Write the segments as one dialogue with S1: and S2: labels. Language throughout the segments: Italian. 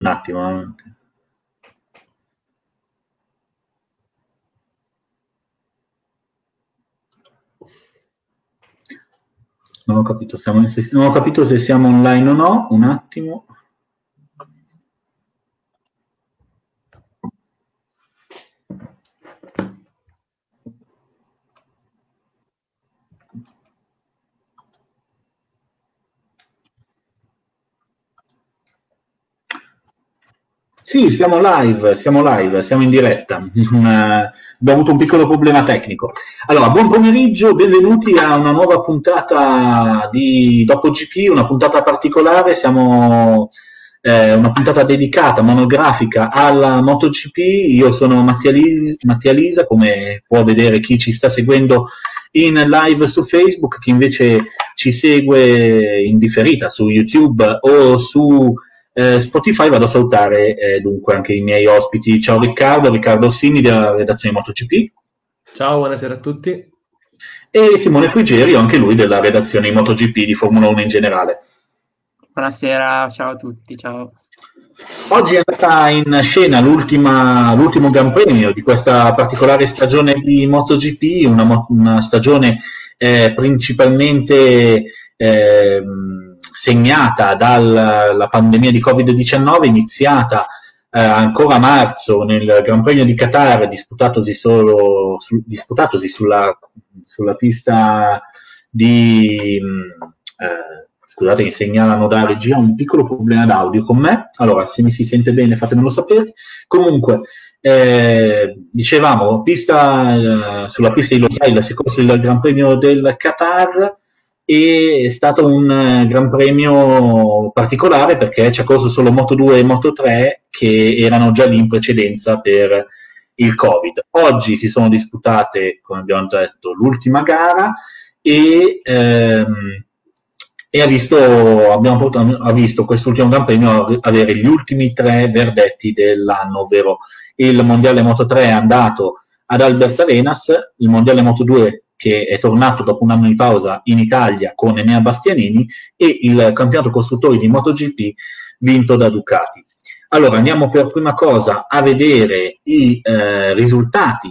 S1: Un attimo. Eh. Non ho capito, siamo, non ho capito se siamo online o no. Un attimo. Sì, siamo live, siamo live, siamo in diretta. abbiamo avuto un piccolo problema tecnico. Allora, buon pomeriggio, benvenuti a una nuova puntata di Dopo GP, una puntata particolare. Siamo eh, una puntata dedicata, monografica alla MotoGP. Io sono Mattia, Lisa, Mattia Lisa, come può vedere chi ci sta seguendo in live su Facebook, chi invece ci segue in differita su YouTube o su eh, Spotify vado a salutare eh, dunque anche i miei ospiti. Ciao Riccardo, Riccardo Orsini della redazione MotoGP.
S2: Ciao, buonasera a tutti.
S1: E Simone Frigeri, anche lui della redazione MotoGP di Formula 1 in generale.
S3: Buonasera, ciao a tutti, ciao.
S1: Oggi è andata in scena l'ultimo Gran Premio di questa particolare stagione di MotoGP, una, una stagione eh, principalmente eh, segnata dalla pandemia di Covid-19, iniziata eh, ancora a marzo nel Gran Premio di Qatar, disputatosi, solo, su, disputatosi sulla, sulla, pista di... Eh, scusate, mi segnalano da regia un piccolo problema d'audio con me. Allora, se mi si sente bene fatemelo sapere. Comunque, eh, dicevamo, pista, eh, sulla pista di si è corso il Gran Premio del Qatar e è stato un eh, gran premio particolare perché ci ha corso solo Moto 2 e Moto 3 che erano già lì in precedenza per il Covid. Oggi si sono disputate, come abbiamo detto, l'ultima gara e, ehm, e ha, visto, abbiamo ha visto quest'ultimo Gran Premio avere gli ultimi tre verdetti dell'anno, ovvero il Mondiale Moto 3 è andato ad Albert Arenas, il Mondiale Moto 2 che è tornato dopo un anno di pausa in Italia con Enea Bastianini e il campionato costruttori di MotoGP vinto da Ducati. Allora andiamo per prima cosa a vedere i eh, risultati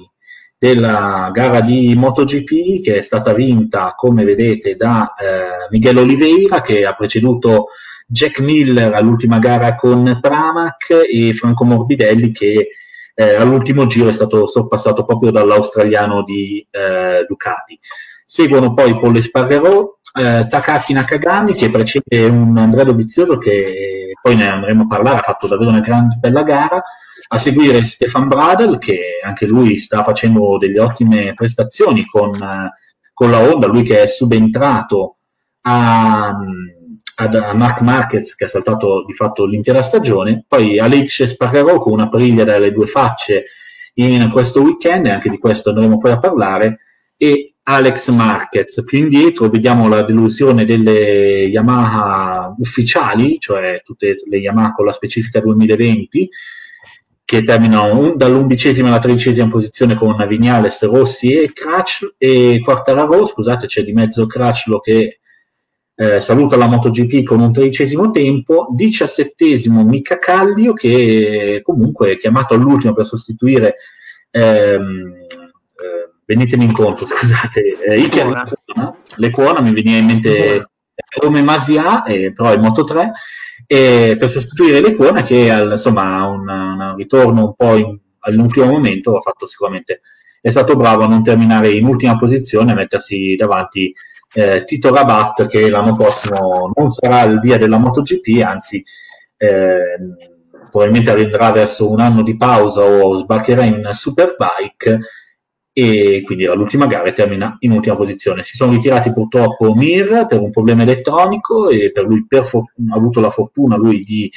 S1: della gara di MotoGP che è stata vinta come vedete da eh, Miguel Oliveira che ha preceduto Jack Miller all'ultima gara con Pramac e Franco Morbidelli che eh, all'ultimo giro è stato sorpassato proprio dall'australiano di eh, Ducati. Seguono poi Paul Espargarò, eh, Takaki Nakagami che precede un Andrea Dovizioso che poi ne andremo a parlare, ha fatto davvero una grande bella gara. A seguire Stefan Bradel che anche lui sta facendo delle ottime prestazioni con, con la Honda, lui che è subentrato a a Mark Marquez che ha saltato di fatto l'intera stagione, poi Alex Spargarò con una briglia dalle due facce in questo weekend, e anche di questo andremo poi a parlare, e Alex Marquez. Più indietro vediamo la delusione delle Yamaha ufficiali, cioè tutte le Yamaha con la specifica 2020, che terminano dall'undicesima alla tredicesima posizione con Vignales, Rossi e Crutch, e Quartararo, scusate c'è di mezzo Crutchlo che eh, saluta la MotoGP con un tredicesimo tempo, diciassettesimo Mica Callio che comunque è chiamato all'ultimo per sostituire ehm, eh, venitemi incontro, scusate, eh, Iker Lecuona, mi veniva in mente come Masia, eh, però è Moto 3, e per sostituire Lecuona che al, insomma ha un, un, ritorno un po' in, all'ultimo momento, ha fatto sicuramente, è stato bravo a non terminare in ultima posizione, a mettersi davanti eh, Tito Rabat che l'anno prossimo non sarà il via della MotoGP, anzi eh, probabilmente andrà verso un anno di pausa o sbarcherà in Superbike e quindi l'ultima gara termina in ultima posizione. Si sono ritirati purtroppo Mir per un problema elettronico e per lui per fortuna, ha avuto la fortuna lui di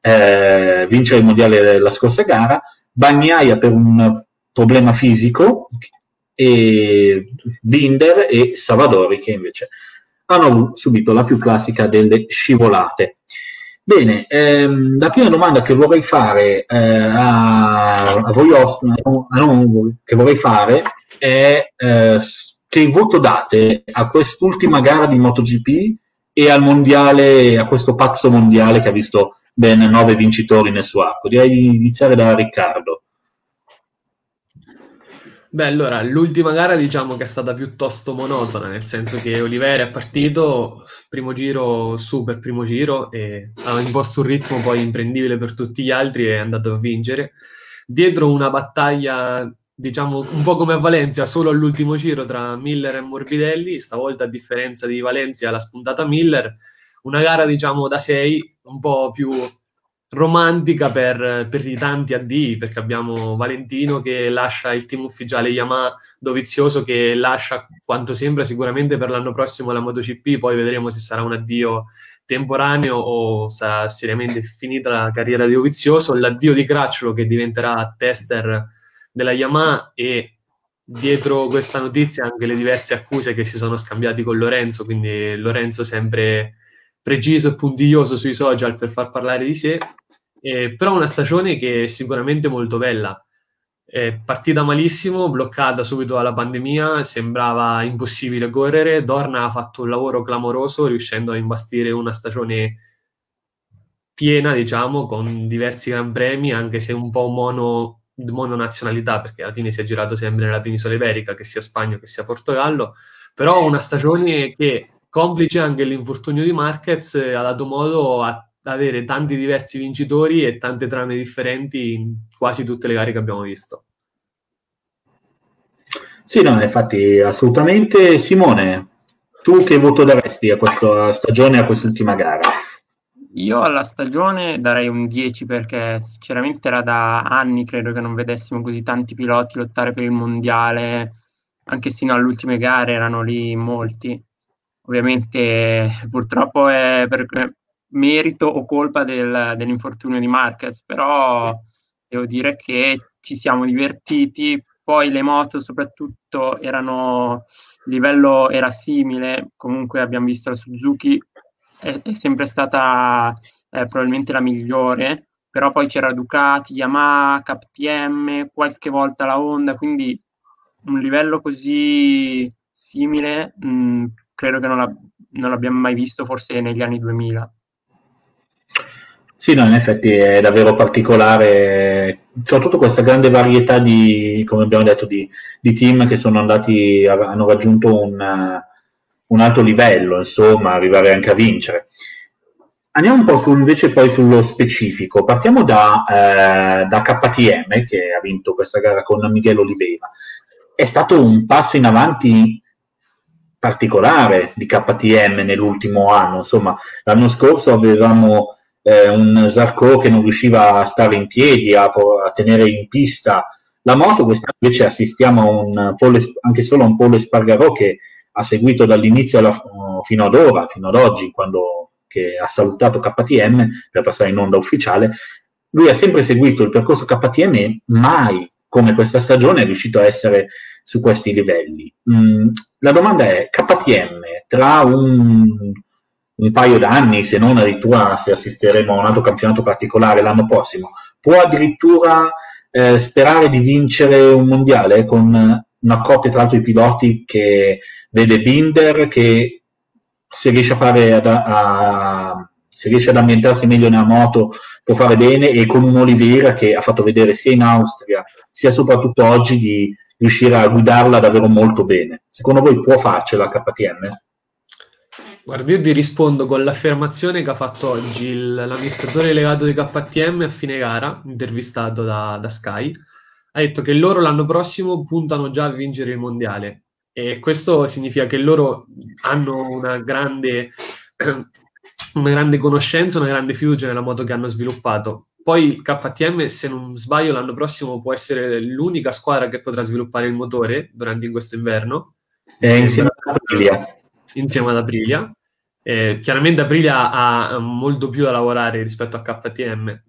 S1: eh, vincere il mondiale della scorsa gara, Bagnaia per un problema fisico e Binder e Savadori che invece hanno subito la più classica delle scivolate. Bene, ehm, la prima domanda che vorrei fare eh, a, a, voi a non, che vorrei fare è eh, che voto date a quest'ultima gara di MotoGP e al mondiale, a questo pazzo mondiale che ha visto ben nove vincitori nel suo arco. Direi di iniziare da Riccardo.
S2: Beh, allora, l'ultima gara diciamo che è stata piuttosto monotona, nel senso che Olivera è partito, primo giro, super primo giro, e ha imposto un ritmo poi imprendibile per tutti gli altri e è andato a vincere. Dietro una battaglia, diciamo, un po' come a Valencia, solo all'ultimo giro tra Miller e Morbidelli, stavolta a differenza di Valencia l'ha spuntata Miller, una gara diciamo da 6, un po' più romantica per, per, i tanti addii, perché abbiamo Valentino che lascia il team ufficiale Yamaha Dovizioso che lascia quanto sembra sicuramente per l'anno prossimo la MotoGP, poi vedremo se sarà un addio temporaneo o sarà seriamente finita la carriera di Dovizioso, l'addio di Cracciolo che diventerà tester della Yamaha e dietro questa notizia anche le diverse accuse che si sono scambiati con Lorenzo, quindi Lorenzo sempre preciso e puntiglioso sui social per far parlare di sé, eh, però una stagione che è sicuramente molto bella. È partita malissimo, bloccata subito dalla pandemia, sembrava impossibile correre. Dorna ha fatto un lavoro clamoroso, riuscendo a imbastire una stagione piena, diciamo, con diversi gran premi, anche se un po' mono, mononazionalità, perché alla fine si è girato sempre nella penisola iberica, che sia Spagna che sia Portogallo. Però una stagione che complice anche l'infortunio di Marquez, ha dato modo a avere tanti diversi vincitori e tante trame differenti in quasi tutte le gare che abbiamo visto.
S1: Sì, no, infatti, assolutamente. Simone, tu che voto daresti a questa stagione, a quest'ultima gara?
S3: Io alla stagione darei un 10 perché sinceramente era da anni, credo che non vedessimo così tanti piloti lottare per il mondiale, anche sino alle ultime gare erano lì molti ovviamente purtroppo è per merito o colpa del, dell'infortunio di Marquez, però devo dire che ci siamo divertiti, poi le moto soprattutto erano, il livello era simile, comunque abbiamo visto la Suzuki è, è sempre stata eh, probabilmente la migliore, però poi c'era Ducati, Yamaha, KTM, qualche volta la Honda, quindi un livello così simile mh, credo che non, la, non l'abbiamo mai visto forse negli anni 2000.
S1: Sì, no, in effetti è davvero particolare, soprattutto questa grande varietà di, come abbiamo detto, di, di team che sono andati, hanno raggiunto un, un, alto livello, insomma, arrivare anche a vincere. Andiamo un po' su, invece poi sullo specifico, partiamo da, eh, da KTM che ha vinto questa gara con Miguel Oliveira. È stato un passo in avanti particolare di KTM nell'ultimo anno. Insomma, l'anno scorso avevamo eh, un Zarco che non riusciva a stare in piedi, a, a, tenere in pista la moto. Quest'anno invece assistiamo a un anche solo a un Pole Spargarò che ha seguito dall'inizio alla, fino ad ora, fino ad oggi, quando ha salutato KTM per passare in onda ufficiale. Lui ha sempre seguito il percorso KTM mai come questa stagione è riuscito a essere su questi livelli. Mm, la domanda è, KTM tra un, un paio d'anni, se non addirittura se assisteremo a un altro campionato particolare l'anno prossimo, può addirittura eh, sperare di vincere un mondiale con una coppia tra l'altro di piloti che vede Binder che se riesce a fare ad, a, se riesce ad ambientarsi meglio nella moto può fare bene e con un Oliveira che ha fatto vedere sia in Austria sia soprattutto oggi di riuscire a guidarla davvero molto bene. Secondo voi può farcela KTM?
S2: Guarda, io ti rispondo con l'affermazione che ha fatto oggi l'amministratore delegato di KTM a fine gara, intervistato da, da Sky. Ha detto che loro l'anno prossimo puntano già a vincere il mondiale e questo significa che loro hanno una grande, una grande conoscenza, una grande fiducia nella moto che hanno sviluppato poi KTM, se non sbaglio, l'anno prossimo può essere l'unica squadra che potrà sviluppare il motore durante questo inverno.
S1: Eh, insieme ad Aprilia.
S2: Insieme ad Aprilia. Eh, chiaramente Aprilia ha molto più da lavorare rispetto a KTM.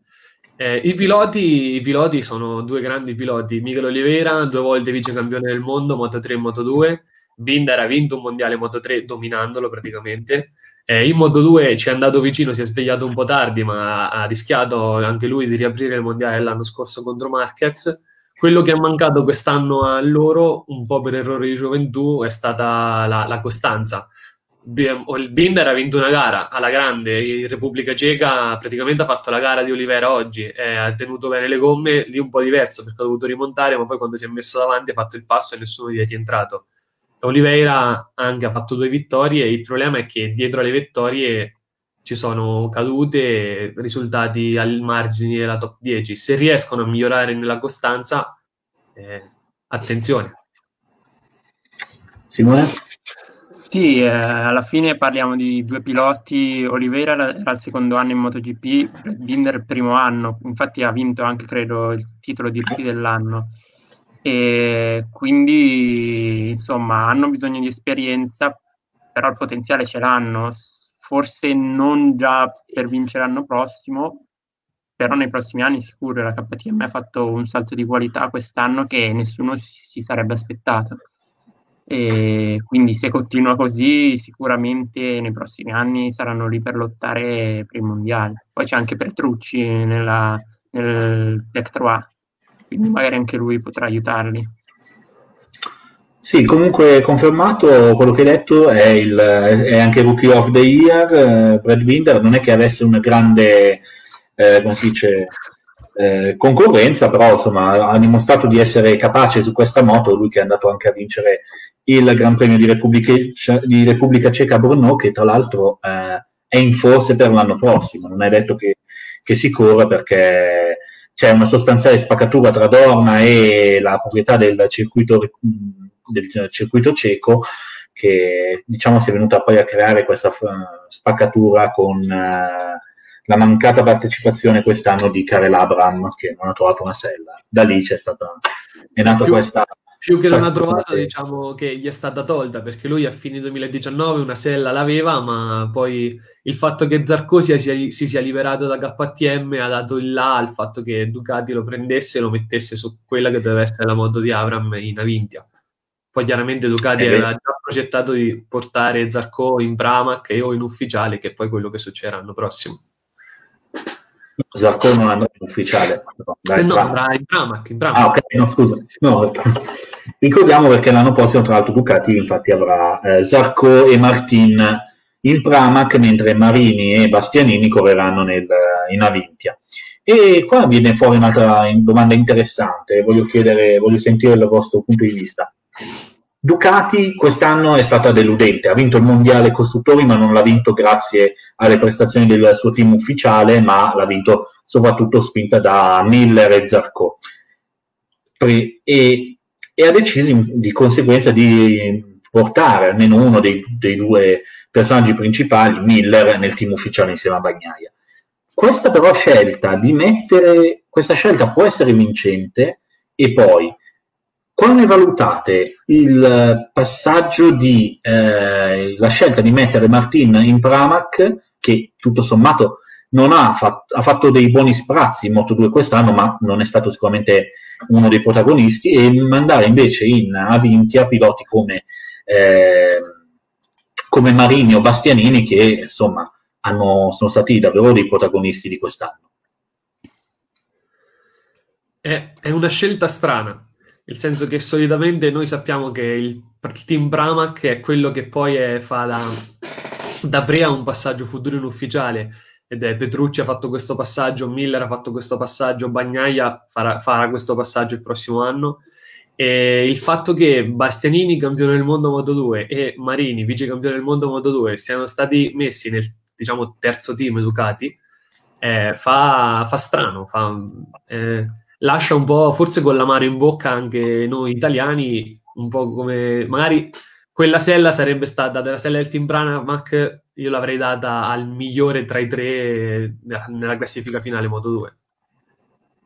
S2: Eh, i, piloti, I piloti sono due grandi piloti. Miguel Oliveira, due volte vice campione del mondo, Moto 3 e Moto 2. Binder ha vinto un mondiale Moto 3 dominandolo praticamente. Eh, in Moto 2 ci è andato vicino, si è svegliato un po' tardi, ma ha rischiato anche lui di riaprire il mondiale l'anno scorso contro Marquez. Quello che è mancato quest'anno a loro, un po' per errore di gioventù, è stata la, la costanza. il Binder ha vinto una gara alla grande, in Repubblica Ceca praticamente ha fatto la gara di Olivera oggi, eh, ha tenuto bene le gomme, lì un po' diverso perché ha dovuto rimontare, ma poi quando si è messo davanti ha fatto il passo e nessuno gli è rientrato. Oliveira anche ha fatto due vittorie, il problema è che dietro alle vittorie ci sono cadute, risultati al margine della top 10. Se riescono a migliorare nella costanza, eh, attenzione.
S1: Simone?
S3: Sì, eh, alla fine parliamo di due piloti. Oliveira era il secondo anno in MotoGP, Binder il primo anno, infatti ha vinto anche, credo, il titolo di rookie dell'anno. E quindi, insomma, hanno bisogno di esperienza, però il potenziale ce l'hanno. Forse non già per vincere l'anno prossimo, però nei prossimi anni sicuro la KTM ha fatto un salto di qualità quest'anno che nessuno si sarebbe aspettato. E quindi se continua così sicuramente nei prossimi anni saranno lì per lottare per il mondiale. Poi c'è anche Petrucci nella, nel Tech 3, quindi magari anche lui potrà aiutarli.
S1: Sì, comunque confermato quello che hai detto, è, il, è anche Rookie of the Year, eh, Brad Binder, non è che avesse una grande, eh, come si dice, eh, concorrenza, però insomma ha dimostrato di essere capace su questa moto, lui che è andato anche a vincere il Gran Premio di Repubblica, di Repubblica Ceca a Brno, che tra l'altro eh, è in forse per l'anno prossimo, non è detto che, che, si corra perché c'è una sostanziale spaccatura tra Dorna e la proprietà del circuito, del circuito ceco che diciamo si è venuta poi a creare questa spaccatura con uh, la mancata partecipazione quest'anno di Karel Abram che non ha trovato una sella. Da lì c'è stata, è nata questa
S2: più che non ha trovato, diciamo che gli è stata tolta perché lui a fine 2019 una sella l'aveva, ma poi il fatto che Zarco si, si, si sia liberato da KTM ha dato il là al fatto che Ducati lo prendesse e lo mettesse su quella che doveva essere la moto di Avram in Avintia. Poi chiaramente Ducati eh aveva già progettato di portare Zarco in Pramac e o in ufficiale, che è poi quello che succederà l'anno prossimo.
S1: Zarco non in ufficiale.
S2: Dai, no, andrà in Pramac, in Pramac.
S1: Ah, ok, no, scusa. No, ricordiamo perché l'anno prossimo, tra l'altro, Ducati infatti avrà eh, Zarco e Martin in Pramac, mentre Marini e Bastianini correranno nel, in Avintia. E qua viene fuori un'altra domanda interessante, voglio chiedere, voglio sentire il vostro punto di vista. Ducati quest'anno è stata deludente, ha vinto il mondiale costruttori ma non l'ha vinto grazie alle prestazioni del suo team ufficiale, ma l'ha vinto soprattutto spinta da Miller e Zarco. E, e ha deciso di conseguenza di portare almeno uno dei, dei, due personaggi principali, Miller, nel team ufficiale insieme a Bagnaia. Questa però scelta di mettere, questa scelta può essere vincente e poi come valutate il passaggio di eh, la scelta di mettere Martin in Pramac, che tutto sommato non ha, fatto, ha fatto dei buoni sprazzi in Moto 2 quest'anno, ma non è stato sicuramente uno dei protagonisti, e mandare invece in Avintia piloti come, eh, come Marini o Bastianini, che insomma hanno, sono stati davvero dei protagonisti di quest'anno.
S2: È, è una scelta strana, nel senso che solitamente noi sappiamo che il, team Pramac è quello che poi è, fa da, da pre a un passaggio futuro in ufficiale ed è Petrucci ha fatto questo passaggio, Miller ha fatto questo passaggio, Bagnaia farà, farà questo passaggio il prossimo anno. E il fatto che Bastianini, campione del mondo Moto 2, e Marini, vice campione del mondo Moto 2, siano stati messi nel diciamo, terzo team Ducati, eh, fa, fa, strano, fa, eh, lascia un po', forse con l'amaro in bocca anche noi italiani, un po' come magari quella sella sarebbe stata della sella del Team Branamac, io l'avrei data al migliore tra i tre nella classifica finale Moto 2.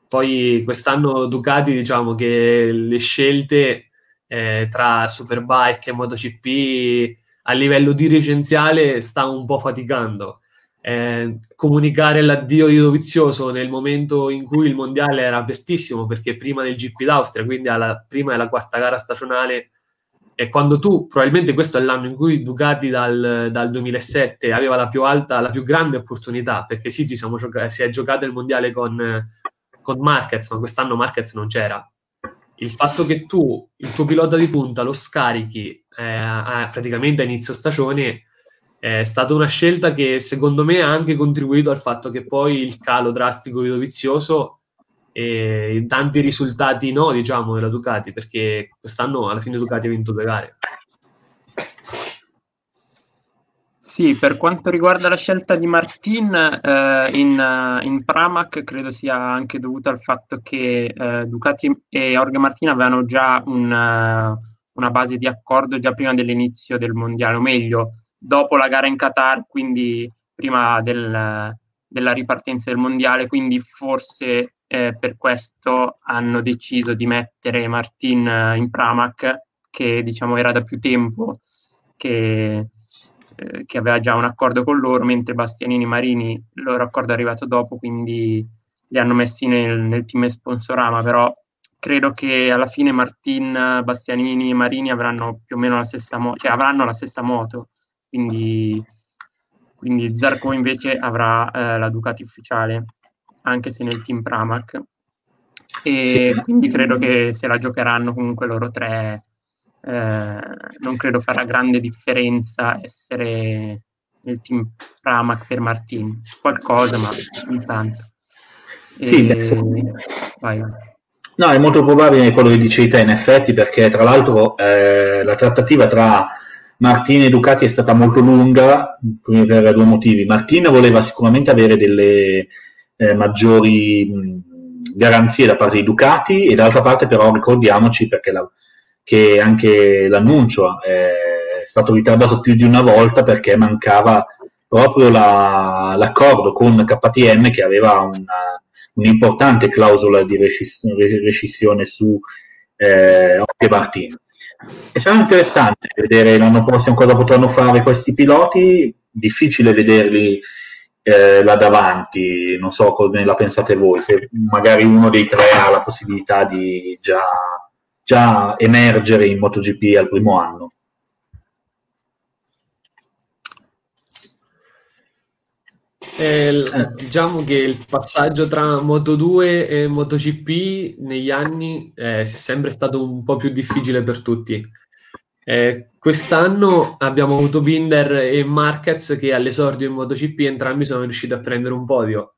S2: Poi quest'anno Ducati, diciamo che le scelte eh, tra Superbike e MotoGP a livello dirigenziale sta un po' faticando eh, comunicare l'addio di Dovizioso nel momento in cui il mondiale era apertissimo, perché prima del GP d'Austria, quindi alla prima e alla quarta gara stagionale, e quando tu, probabilmente questo è l'anno in cui Ducati dal, dal 2007 aveva la più alta, la più grande opportunità, perché sì, ci siamo gioca- si è giocato il mondiale con, con Marquez, ma quest'anno Marquez non c'era. Il fatto che tu, il tuo pilota di punta, lo scarichi eh, a, praticamente a inizio stagione È stata una scelta che secondo me ha anche contribuito al fatto che poi il calo drastico di Dovizioso e tanti risultati no, diciamo, della Ducati, perché quest'anno alla fine Ducati ha vinto due gare.
S3: Sì, per quanto riguarda la scelta di Martin, eh, in, in, Pramac credo sia anche dovuta al fatto che eh, Ducati e Orge Martin avevano già un, una base di accordo già prima dell'inizio del mondiale, o meglio, dopo la gara in Qatar, quindi prima del, della ripartenza del mondiale, quindi forse eh, per questo hanno deciso di mettere Martin eh, in Pramac, che diciamo era da più tempo che, eh, che aveva già un accordo con loro, mentre Bastianini e Marini, il loro accordo è arrivato dopo, quindi li hanno messi nel, nel team Sponsorama, però credo che alla fine Martin, Bastianini e Marini avranno più o meno la stessa moto, cioè avranno la stessa moto, quindi, quindi Zarco invece avrà eh, la Ducati ufficiale anche se nel team Pramac. E sì. quindi credo che se la giocheranno comunque loro tre. Eh, non credo farà grande differenza essere nel team Pramac per Martin. Qualcosa, ma intanto.
S1: Sì, e... vai, vai. No, è molto probabile quello che dicevi te, in effetti, perché tra l'altro eh, la trattativa tra Martin e Ducati è stata molto lunga per due motivi. Martin voleva sicuramente avere delle, eh, maggiori garanzie da parte di Ducati e dall'altra parte però ricordiamoci perché la, che anche l'annuncio è stato ritardato più di una volta perché mancava proprio la, l'accordo con KTM che aveva una, un'importante clausola di rescissione su eh, Occhio Martino. E sarà interessante vedere l'anno prossimo cosa potranno fare questi piloti, difficile vederli eh, là davanti, non so come la pensate voi, se magari uno dei tre ha la possibilità di già, già emergere in MotoGP al primo anno.
S2: Eh, diciamo che il passaggio tra Moto2 e MotoGP negli anni eh, è sempre stato un po' più difficile per tutti. Eh, quest'anno abbiamo avuto Binder e Marquez che all'esordio in MotoGP entrambi sono riusciti a prendere un podio.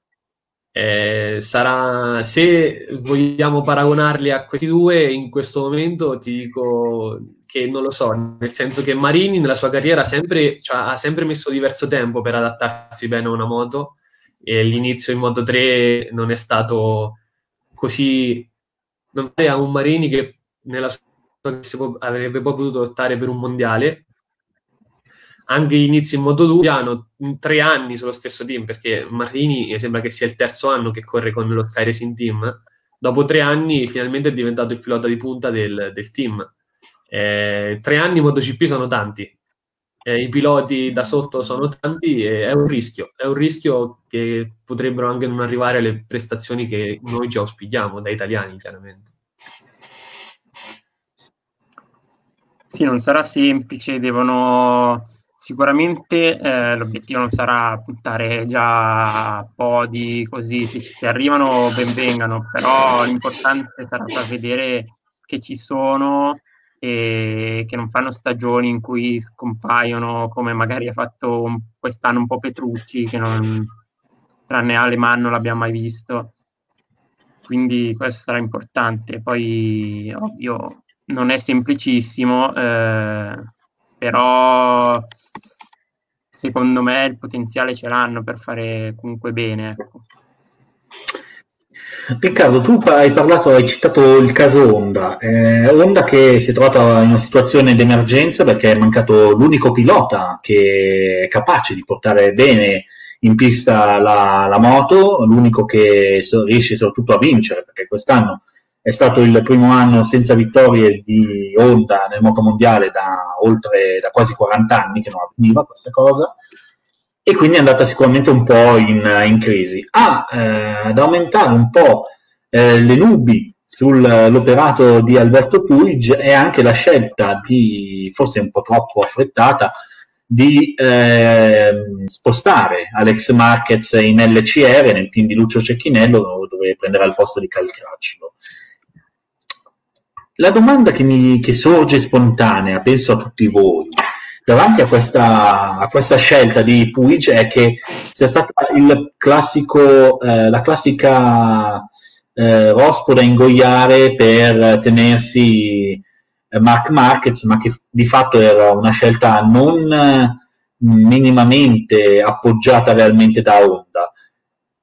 S2: Eh, sarà, se vogliamo paragonarli a questi due, in questo momento ti dico che non lo so, nel senso che Marini nella sua carriera sempre, cioè, ha sempre messo diverso tempo per adattarsi bene a una moto e l'inizio in Moto 3 non è stato così... Non è un Marini che nella sua avrebbe poi potuto lottare per un mondiale. Anche gli inizi in 2 hanno tre anni sullo stesso team, perché Marini sembra che sia il terzo anno che corre con lo Sky Racing Team. Dopo tre anni finalmente è diventato il pilota di punta del, del team. Eh, tre anni in MotoGP sono tanti, eh, i piloti da sotto sono tanti e è un rischio, è un rischio che potrebbero anche non arrivare alle prestazioni che noi ci auspichiamo da italiani chiaramente.
S3: Sì, non sarà semplice, devono sicuramente eh, l'obiettivo non sarà puntare già a podi così, se, se arrivano ben vengano, però l'importante sarà far vedere che ci sono e che non fanno stagioni in cui scompaiono come magari ha fatto quest'anno un po' Petrucci, che non, tranne Aleman non l'abbiamo mai visto. Quindi questo sarà importante. Poi, ovvio, non è semplicissimo, eh, però secondo me il potenziale ce l'hanno per fare comunque bene. Ecco.
S1: Riccardo, tu hai parlato, hai citato il caso Honda. Eh, Honda che si è trovata in una situazione d'emergenza perché è mancato l'unico pilota che è capace di portare bene in pista la, la moto, l'unico che riesce soprattutto a vincere, perché quest'anno è stato il primo anno senza vittorie di Honda nel motomondiale da, oltre, da quasi 40 anni che non avveniva questa cosa e quindi è andata sicuramente un po' in, in crisi. Ha eh, ad aumentare un po' eh, le nubi sull'operato di Alberto Puig e anche la scelta di, forse un po' troppo affrettata, di eh, spostare Alex Marquez in LCR nel team di Lucio Cecchinello dove prenderà il posto di Calcracilo. La domanda che mi che sorge spontanea, penso a tutti voi, davanti a questa, a questa scelta di Puig è che sia stata classico, eh, la classica eh, rospo da ingoiare per tenersi eh, Mark Markets, ma che di fatto era una scelta non minimamente appoggiata realmente da Honda.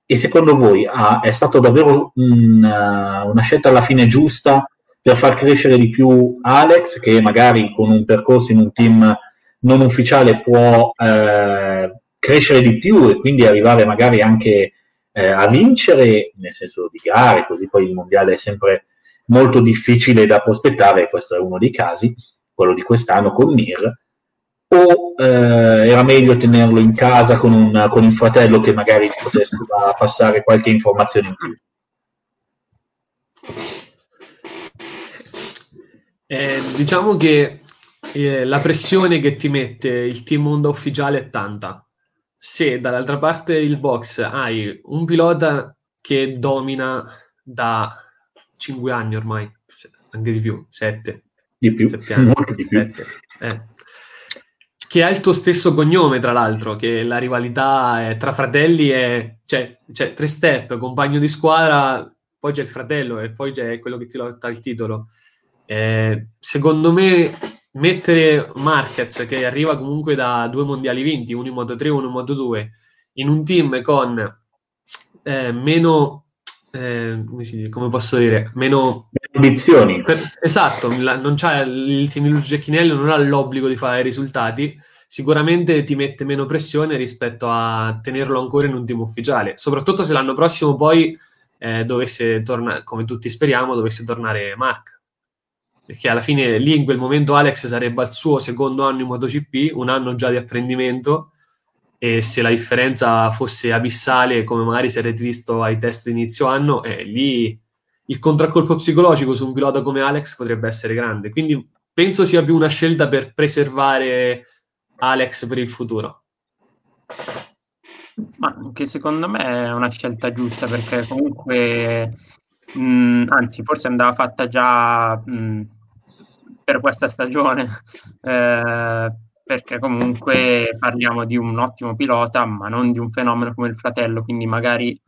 S1: E secondo voi ah, è stata davvero uh, una scelta alla fine giusta per far crescere di più Alex, che magari con un percorso in un team non ufficiale può eh, crescere di più e quindi arrivare magari anche eh, a vincere, nel senso di gare, così poi il mondiale è sempre molto difficile da prospettare, questo è uno dei casi, quello di quest'anno con Mir, o eh, era meglio tenerlo in casa con, un, con il fratello che magari potesse passare qualche informazione in più?
S2: Eh, diciamo che eh, la pressione che ti mette il team Honda ufficiale è tanta. Se dall'altra parte del box hai un pilota che domina da 5 anni ormai, anche di più, 7.
S1: Di più,
S2: anni, di più. Eh. Che ha il tuo stesso cognome, tra l'altro, che la rivalità è, tra fratelli è... Cioè, cioè, tre step, compagno di squadra, poi c'è il fratello e poi c'è quello che ti lotta il titolo. Eh, secondo me mettere Marquez che arriva comunque da due mondiali vinti, uno in Moto 3 e uno in Moto 2, in un team con eh, meno, eh, come, dice, come, posso dire, meno
S1: ambizioni.
S2: Per, esatto, la, non c'ha, il team di Lucio non ha l'obbligo di fare risultati, sicuramente ti mette meno pressione rispetto a tenerlo ancora in un team ufficiale, soprattutto se l'anno prossimo poi eh, dovesse tornare, come tutti speriamo, dovesse tornare Mark perché alla fine lì in quel momento Alex sarebbe al suo secondo anno in MotoGP, un anno già di apprendimento e se la differenza fosse abissale come magari si era visto ai test di inizio anno, eh, lì il contraccolpo psicologico su un pilota come Alex potrebbe essere grande. Quindi penso sia più una scelta per preservare Alex per il futuro.
S3: Ma che secondo me è una scelta giusta perché comunque, mh, anzi, forse andava fatta già mh, per questa stagione, eh, perché comunque parliamo di un ottimo pilota, ma non di un fenomeno come il fratello, quindi magari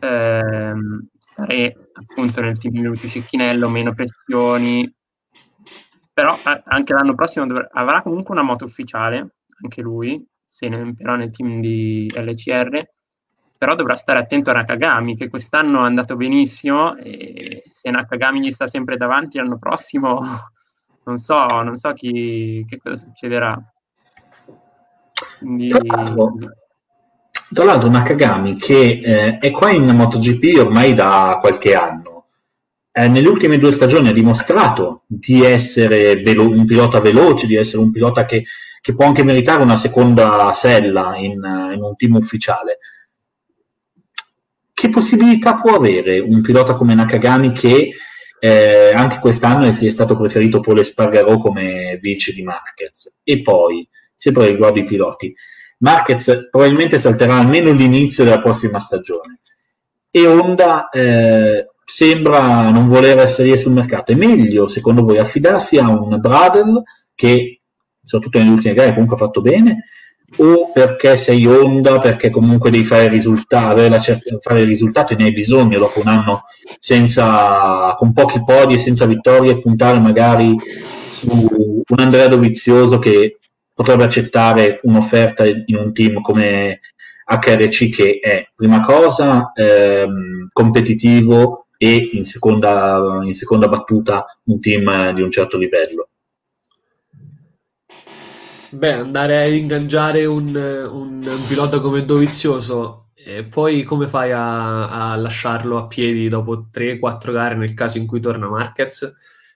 S3: eh, stare appunto nel team di Lucio Cecchinello, meno pressioni, però anche l'anno prossimo dovr- avrà comunque una moto ufficiale, anche lui, se ne, però nel team di LCR, però dovrà stare attento a Nakagami, che quest'anno è andato benissimo e se Nakagami gli sta sempre davanti l'anno prossimo non so, non so chi, che cosa succederà.
S1: Quindi... Tra l'altro, Nakagami che eh, è qua in MotoGP ormai da qualche anno, eh, nelle ultime due stagioni ha dimostrato di essere velo- un pilota veloce, di essere un pilota che, che, può anche meritare una seconda sella in, in un team ufficiale. Che possibilità può avere un pilota come Nakagami che eh, anche quest'anno è, è stato preferito Paul Espargarò come vice di Marquez. E poi, sempre riguardo i piloti, Marquez probabilmente salterà almeno l'inizio della prossima stagione. E Honda eh, sembra non voler essere sul mercato. È meglio, secondo voi, affidarsi a un Bradel che, soprattutto nelle ultime gare, comunque ha fatto bene, o perché sei Honda, perché comunque devi fare risultato, cer- fare risultato e ne hai bisogno dopo un anno senza, con pochi podi e senza vittorie, puntare magari su un Andrea Dovizioso che potrebbe accettare un'offerta in un team come HRC che è prima cosa ehm, competitivo e in seconda, in seconda battuta un team di un certo livello.
S2: Beh, andare ad ingaggiare un, un, un pilota come Dovizioso e poi come fai a, a lasciarlo a piedi dopo 3-4 gare nel caso in cui torna Marquez?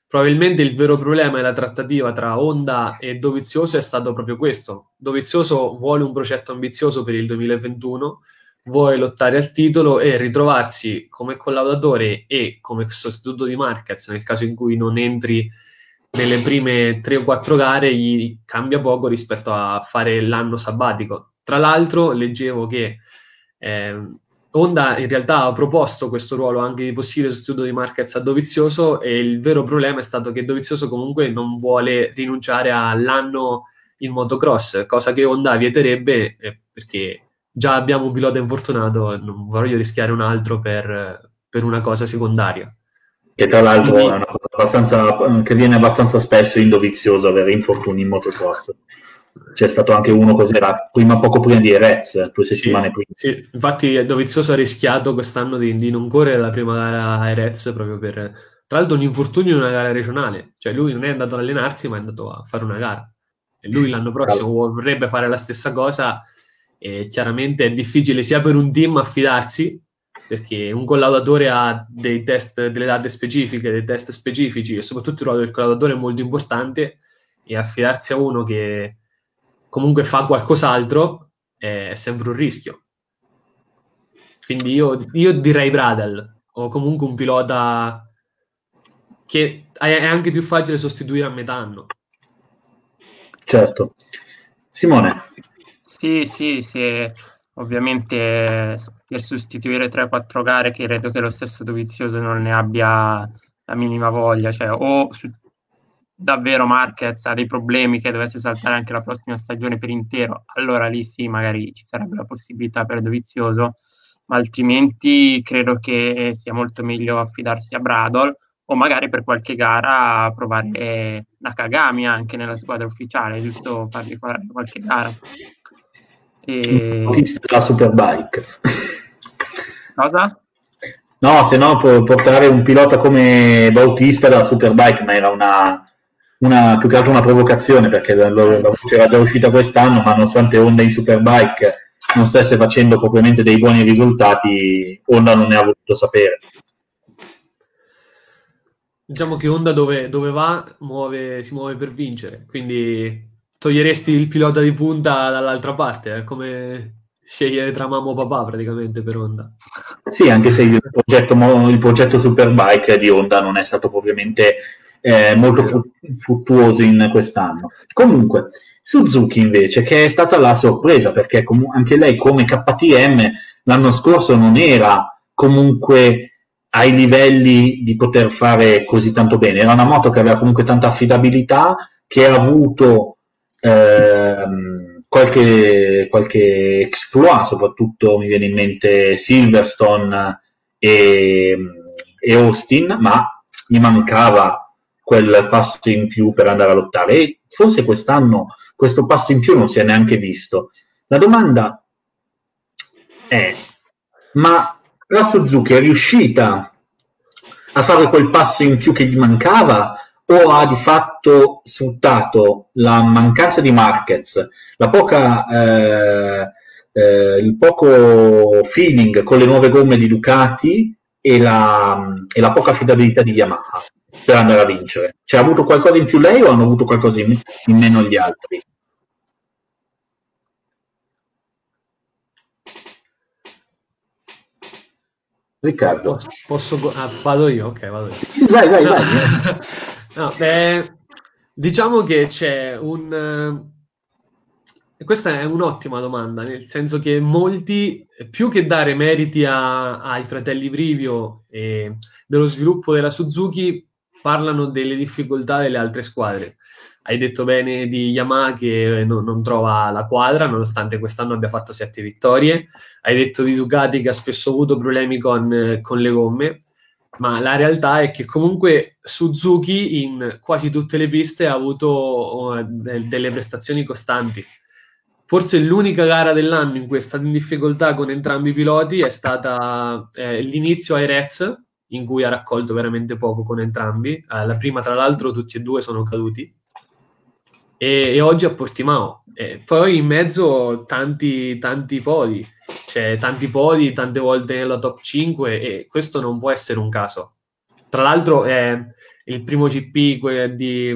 S2: Probabilmente il vero problema della trattativa tra Honda e Dovizioso è stato proprio questo. Dovizioso vuole un progetto ambizioso per il 2021, vuole lottare al titolo e ritrovarsi come collaudatore e come sostituto di Marquez nel caso in cui non entri nelle prime 3 o 4 gare gli cambia poco rispetto a fare l'anno sabbatico. Tra l'altro leggevo che eh, Honda in realtà ha proposto questo ruolo anche di possibile sostituto di Marquez a Dovizioso e il vero problema è stato che Dovizioso comunque non vuole rinunciare all'anno in motocross, cosa che Honda vieterebbe eh, perché già abbiamo un pilota infortunato non voglio rischiare un altro per, per una cosa secondaria.
S1: Che tra l'altro Quindi... è una cosa abbastanza, che viene abbastanza spesso indovizioso avere infortuni in motocross. C'è stato anche uno così, era prima, poco prima di Erez, due settimane
S2: sì,
S1: prima.
S2: Sì, infatti Dovizioso ha rischiato quest'anno di, di, non correre la prima gara a Erez proprio per, tra l'altro, un infortunio in una gara regionale. Cioè lui non è andato ad allenarsi, ma è andato a fare una gara. E lui l'anno prossimo vorrebbe fare la stessa cosa e chiaramente è difficile sia per un team affidarsi perché un collaudatore ha dei test, delle date specifiche, dei test specifici e soprattutto il ruolo del collaudatore è molto importante e affidarsi a uno che comunque fa qualcos'altro è sempre un rischio. Quindi io, io direi Bradel o comunque un pilota che è anche più facile sostituire a metà anno.
S1: Certo. Simone.
S3: Sì, sì, sì. Ovviamente per sostituire 3-4 gare che credo che lo stesso Dovizioso non ne abbia la minima voglia, cioè o su, davvero Marquez ha dei problemi che dovesse saltare anche la prossima stagione per intero, allora lì sì, magari ci sarebbe la possibilità per Dovizioso, ma altrimenti credo che sia molto meglio affidarsi a Bradol o magari per qualche gara provare Nakagami anche nella squadra ufficiale, giusto fargli qualche gara.
S1: E... La Superbike.
S3: Cosa?
S1: No, se no portare un pilota come Bautista dalla Superbike, ma era una, una, più che altro una provocazione perché la, la voce era già uscita quest'anno, ma nonostante Honda in Superbike non stesse facendo propriamente dei buoni risultati, Honda non ne ha voluto sapere.
S2: Diciamo che Honda dove, dove va muove, si muove per vincere, quindi toglieresti il pilota di punta dall'altra parte, è come scegliere tra mamma o papà praticamente per Honda.
S1: Sì, anche se il progetto, il progetto Superbike di Honda non è stato propriamente eh, molto fruttuoso in quest'anno. Comunque, Suzuki invece, che è stata la sorpresa, perché com- anche lei come KTM l'anno scorso non era comunque ai livelli di poter fare così tanto bene. Era una moto che aveva comunque tanta affidabilità, che ha avuto Ehm, qualche, qualche exploit, soprattutto mi viene in mente Silverstone e, e Austin, ma gli mancava quel passo in più per andare a lottare e forse quest'anno questo passo in più non si è neanche visto. La domanda è, ma la Suzuki è riuscita a fare quel passo in più che gli mancava o ha di fatto sfruttato la mancanza di Marquez, la poca, eh, eh, il poco feeling con le nuove gomme di Ducati e la, e la poca affidabilità di Yamaha per andare a vincere. Cioè, ha avuto qualcosa in più lei o hanno avuto qualcosa in, in meno gli altri? Riccardo.
S2: Posso, ah, vado io? Ok, vado io.
S1: Sì, vai, vai,
S2: no.
S1: vai.
S2: No, eh, diciamo che c'è un... Eh, questa è un'ottima domanda, nel senso che molti, più che dare meriti a, ai fratelli Brivio e dello sviluppo della Suzuki, parlano delle difficoltà delle altre squadre. Hai detto bene di Yamaha che non, non trova la quadra, nonostante quest'anno abbia fatto sette vittorie. Hai detto di Ducati che ha spesso avuto problemi con, con le gomme ma la realtà è che comunque Suzuki in quasi tutte le piste ha avuto oh, delle prestazioni costanti. Forse l'unica gara dell'anno in cui è stato in difficoltà con entrambi i piloti è stata eh, l'inizio ai Reds, in cui ha raccolto veramente poco con entrambi. Eh, la prima, tra l'altro, tutti e due sono caduti. E, e oggi a Portimao. E poi in mezzo tanti, tanti podi c'è tanti podi, tante volte nella top 5 e questo non può essere un caso. Tra l'altro è il primo GP di,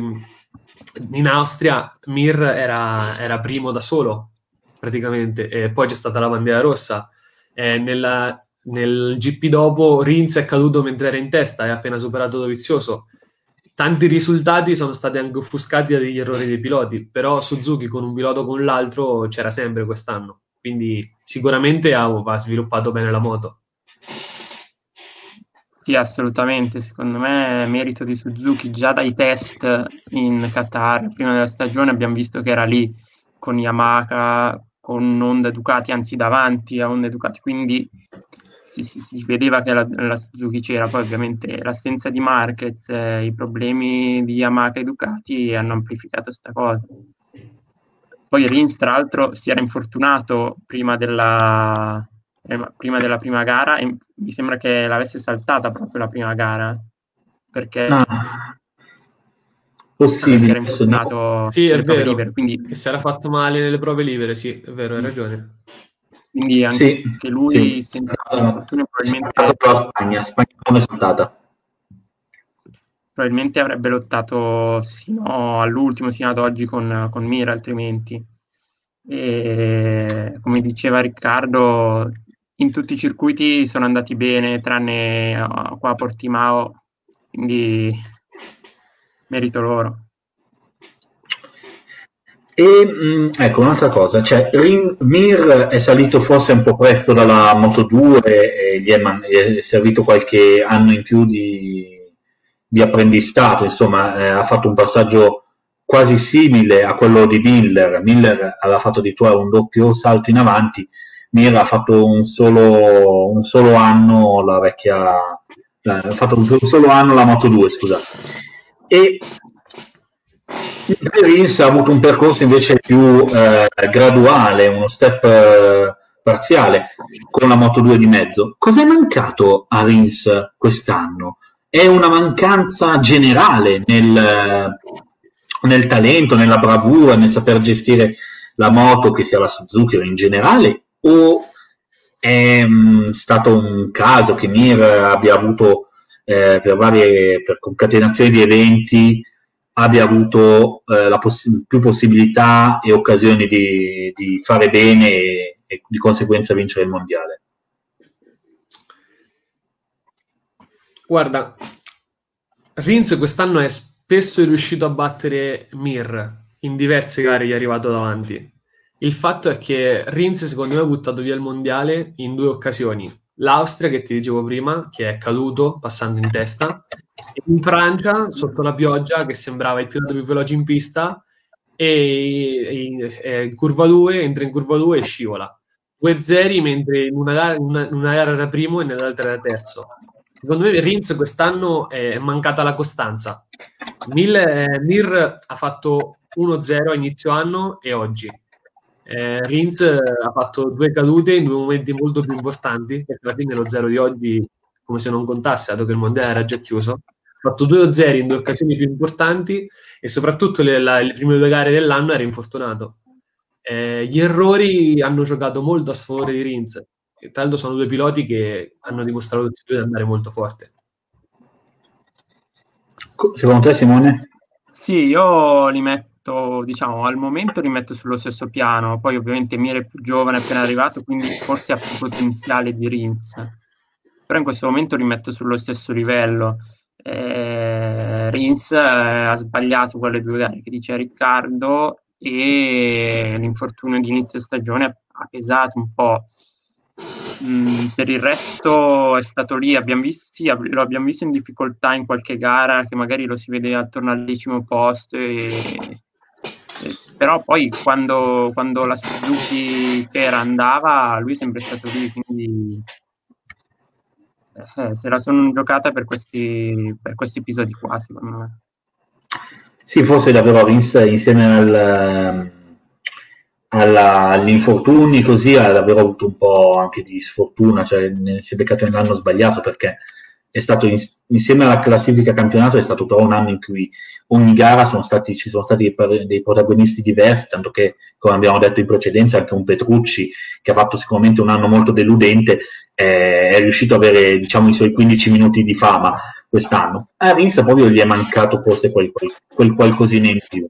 S2: in Austria, Mir era, era, primo da solo praticamente e poi c'è stata la bandiera rossa. Nella, nel GP dopo Rins è caduto mentre era in testa e ha appena superato Dovizioso. Tanti risultati sono stati anche offuscati dagli errori dei piloti, però Suzuki con un pilota o con l'altro c'era sempre quest'anno quindi sicuramente ha, ha sviluppato bene la moto.
S3: Sì, assolutamente. Secondo me merito di Suzuki già dai test in Qatar, prima della stagione abbiamo visto che era lì con Yamaha, con Honda Ducati, anzi davanti a Honda Ducati, quindi si, si, si vedeva che la, la, Suzuki c'era, poi ovviamente l'assenza di Marquez, eh, i problemi di Yamaha e Ducati hanno amplificato questa cosa. Poi Rins, tra l'altro, si era infortunato prima della, prima della prima gara e mi sembra che l'avesse saltata proprio la prima gara, perché...
S1: Ah. Possibile. Si
S2: era infortunato sì, è vero, libere, quindi... che si era fatto male nelle prove libere, sì, è vero, hai ragione.
S3: Quindi anche sì, lui sì. sente l'infortunio probabilmente...
S1: La Spagna, Spagna come è saltata
S3: probabilmente avrebbe lottato sino all'ultimo, sino ad oggi con, con Mira, altrimenti. E, come diceva Riccardo, in tutti i circuiti sono andati bene, tranne uh, qua a Portimao, quindi merito loro.
S1: E mm, ecco un'altra cosa, cioè, Mir è salito forse un po' presto dalla Moto 2 e gli è, man- gli è servito qualche anno in più di, di apprendistato, insomma, eh, ha fatto un passaggio quasi simile a quello di Miller. Miller aveva fatto di addirittura un doppio salto in avanti, Mir ha fatto un solo, un solo anno la vecchia, eh, ha fatto un solo anno la Moto 2, scusate. E Rins ha avuto un percorso invece più eh, graduale, uno step eh, parziale con la Moto 2 di mezzo. Cos'è mancato a Rins quest'anno? È una mancanza generale nel, nel talento, nella bravura, nel saper gestire la moto, che sia la Suzuki o in generale, o è mh, mm, stato un caso che Mir abbia avuto eh, per varie per concatenazioni di eventi abbia avuto eh, poss- più possibilità e occasioni di, di fare bene e, e di conseguenza vincere il mondiale.
S2: Guarda, Rins quest'anno è spesso riuscito a battere Mir in diverse gare gli è arrivato davanti. Il fatto è che Rins secondo me ha buttato via il mondiale in due occasioni. L'Austria, che ti dicevo prima, che è caduto passando in testa, e in Francia, sotto la pioggia, che sembrava il pilota più veloce in pista, e in, in curva 2, entra in curva 2 e scivola. Due zeri, mentre in una una, una gara era primo e nell'altra era terzo Secondo me Rins quest'anno è mancata la costanza. Mil, eh, Mir ha fatto 1-0 a inizio anno e oggi. Eh, Rins ha fatto due cadute in due momenti molto più importanti, perché alla fine lo 0 di oggi, come se non contasse, dato che il mondiale era già chiuso. Ha fatto 2-0 in due occasioni più importanti e soprattutto le, la, le prime due gare dell'anno era infortunato. Eh, gli errori hanno giocato molto a sfavore di Rins tra l'altro sono due piloti che hanno dimostrato tutti due di andare molto forte.
S1: Secondo te Simone?
S3: Sì, io li metto, diciamo, al momento li metto sullo stesso piano, poi ovviamente Miele è più giovane, appena arrivato, quindi forse ha più potenziale di Rins, però in questo momento li metto sullo stesso livello. Eh, Rins eh, ha sbagliato quelle due gare che dice Riccardo e l'infortunio di inizio stagione ha pesato un po' Mm, per il resto è stato lì, abbiamo visto, sì, lo abbiamo visto in difficoltà in qualche gara che magari lo si vede attorno al decimo posto, e, e, però poi quando, quando la Suzuki Fera andava lui è sempre stato lì, quindi eh, se la sono giocata per questi, per questi episodi qua, secondo me.
S1: Sì, forse davvero insieme al alla, agli infortuni, così ha davvero avuto un po' anche di sfortuna, cioè si è beccato nell'anno sbagliato perché è stato in, insieme alla classifica campionato è stato però un anno in cui ogni gara sono stati, ci sono stati dei, protagonisti diversi, tanto che come abbiamo detto in precedenza anche un Petrucci che ha fatto sicuramente un anno molto deludente eh, è riuscito ad avere diciamo i suoi 15 minuti di fama quest'anno. A Rins proprio gli è mancato forse quel, quel, quel qualcosina in più.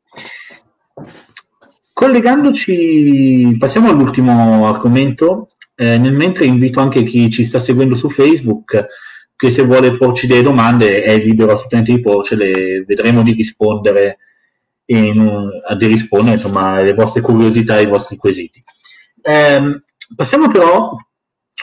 S1: Collegandoci, passiamo all'ultimo argomento. Eh, nel mentre invito anche chi ci sta seguendo su Facebook che se vuole porci delle domande è libero assolutamente di porcele, vedremo di rispondere, in, di rispondere insomma alle vostre curiosità, ai vostri quesiti. Eh, passiamo però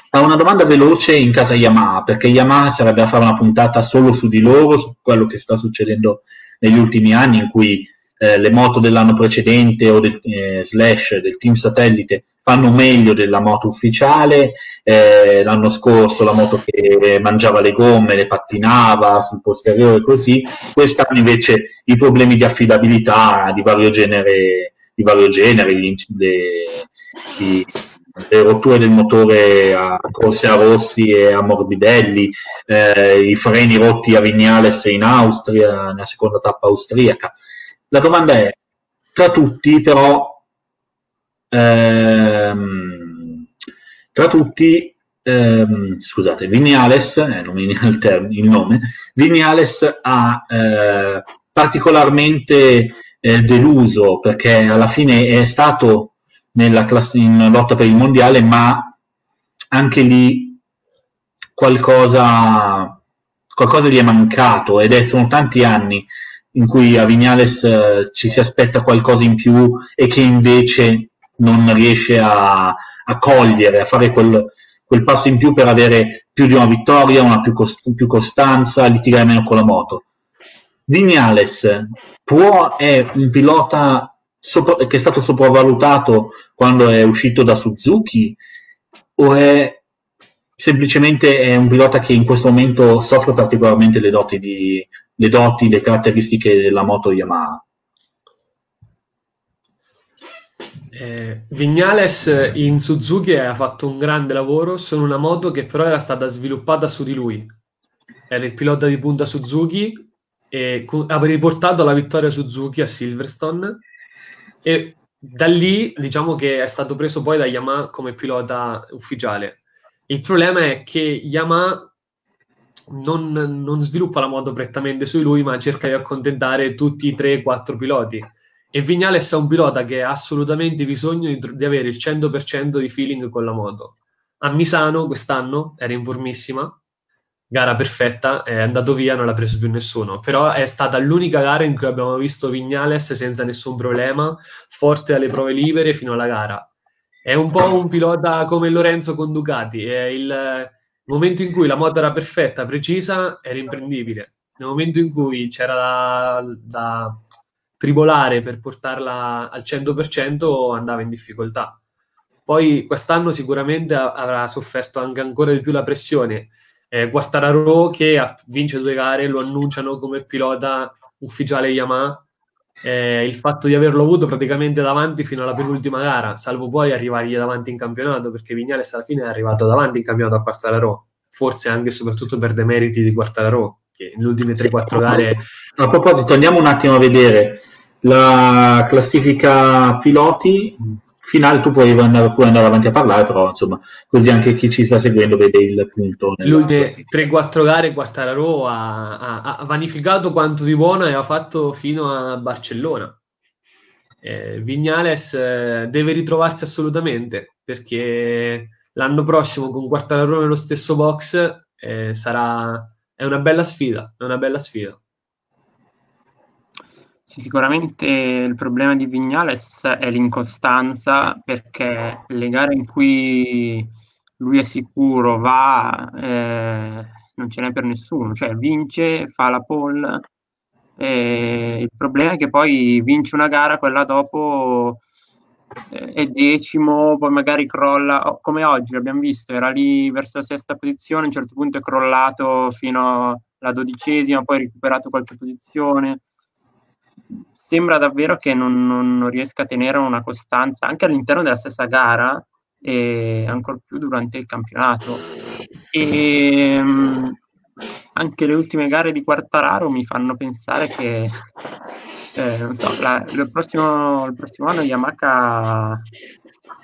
S1: ha una domanda veloce in casa Yamaha, perché Yamaha sarebbe a fare una puntata solo su di loro, su quello che sta succedendo negli ultimi anni, in cui eh, le moto dell'anno precedente o del, eh, slash del team satellite fanno meglio della moto ufficiale. Eh, l'anno scorso la moto che mangiava le gomme, le pattinava sul posteriore così. Quest'anno invece i problemi di affidabilità di vario genere, di vario genere le, i, le rotture del motore a corse a Rossi e a Morbidelli, eh, i freni rotti a Vignales in Austria, nella seconda tappa austriaca. La domanda è, tra tutti però, ehm, tra tutti, ehm, scusate, Vignales, eh, non mi viene il, term- il nome, Vignales ha eh, particolarmente eh, deluso perché alla fine è stato nella class- in lotta per il mondiale, ma anche lì qualcosa, qualcosa gli è mancato ed è, sono tanti anni in cui a Vignales eh, ci si aspetta qualcosa in più e che invece non riesce a, a cogliere, a fare quel, quel, passo in più per avere più di una vittoria, una più, cost- più costanza, litigare meno con la moto. Vignales può, è un pilota sopra- che è stato sopravvalutato quando è uscito da Suzuki o è semplicemente è un pilota che in questo momento soffre particolarmente le doti, di, le, doti le caratteristiche della moto Yamaha?
S2: Eh, Vignales in Suzuki ha fatto un grande lavoro su una moto che però era stata sviluppata su di lui. Era il pilota di punta Suzuki e ha riportato la vittoria Suzuki a Silverstone e da lì diciamo che è stato preso poi da Yamaha come pilota ufficiale. Il problema è che Yamaha non, non sviluppa la moto prettamente su lui, ma cerca di accontentare tutti i 3-4 piloti e Vignales è un pilota che ha assolutamente bisogno di, di, avere il 100% di feeling con la moto. A Misano quest'anno era in formissima, gara perfetta, è andato via, non l'ha preso più nessuno. Però è stata l'unica gara in cui abbiamo visto Vignales senza nessun problema, forte alle prove libere fino alla gara. È un po' un pilota come Lorenzo con Ducati, è il momento in cui la moto era perfetta, precisa, era imprendibile. Nel momento in cui c'era da, da tribolare per portarla al 100% andava in difficoltà. Poi quest'anno sicuramente avrà sofferto anche ancora di più la pressione. Eh, Quartararo che vince due gare lo annunciano come pilota ufficiale Yamaha. Eh, il fatto di averlo avuto praticamente davanti fino alla penultima gara, salvo poi arrivargli davanti in campionato, perché Vignales alla fine è arrivato davanti in campionato a Quartararo, forse anche e soprattutto per demeriti di Quartararo, che nelle ultime 3-4 gare...
S1: A proposito, andiamo un attimo a vedere la classifica piloti finale tu puoi andare, puoi andare, avanti a parlare però insomma così anche chi ci sta seguendo vede il punto
S2: le ultime 3-4 gare Quartararo ha, ha, ha, vanificato quanto di buono aveva fatto fino a Barcellona. Eh, Vignales eh, deve ritrovarsi assolutamente perché l'anno prossimo con Quartararo nello stesso box eh, sarà è una bella sfida è una bella sfida
S3: sì, sicuramente il problema di Vignales è l'incostanza perché le gare in cui lui è sicuro va, eh, non ce n'è per nessuno, cioè vince, fa la pole. Eh, il problema è che poi vince una gara, quella dopo eh, è decimo, poi magari crolla, come oggi abbiamo visto, era lì verso la sesta posizione, a un certo punto è crollato fino alla dodicesima, poi ha recuperato qualche posizione sembra davvero che non, non, non, riesca a tenere una costanza anche all'interno della stessa gara e ancora più durante il campionato. E um, anche le ultime gare di Quartararo mi fanno pensare che eh, so, la, il, prossimo, il, prossimo, anno Yamaha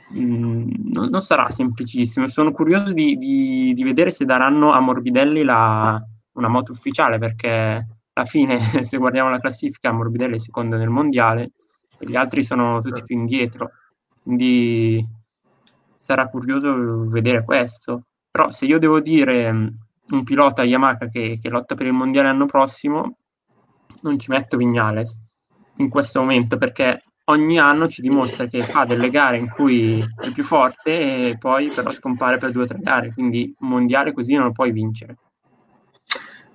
S3: mh, mm, non, non, sarà semplicissimo. Sono curioso di, di, di, vedere se daranno a Morbidelli la, una moto ufficiale perché alla fine, se guardiamo la classifica, Morbidelli è secondo nel mondiale e gli altri sono tutti più indietro. Quindi sarà curioso vedere questo. Però se io devo dire mm, un pilota Yamaha che, che lotta per il mondiale l'anno prossimo, non ci metto Vignales in questo momento perché ogni anno ci dimostra che fa delle gare in cui è più forte e poi però scompare per due o tre gare, quindi un mondiale così non lo puoi vincere.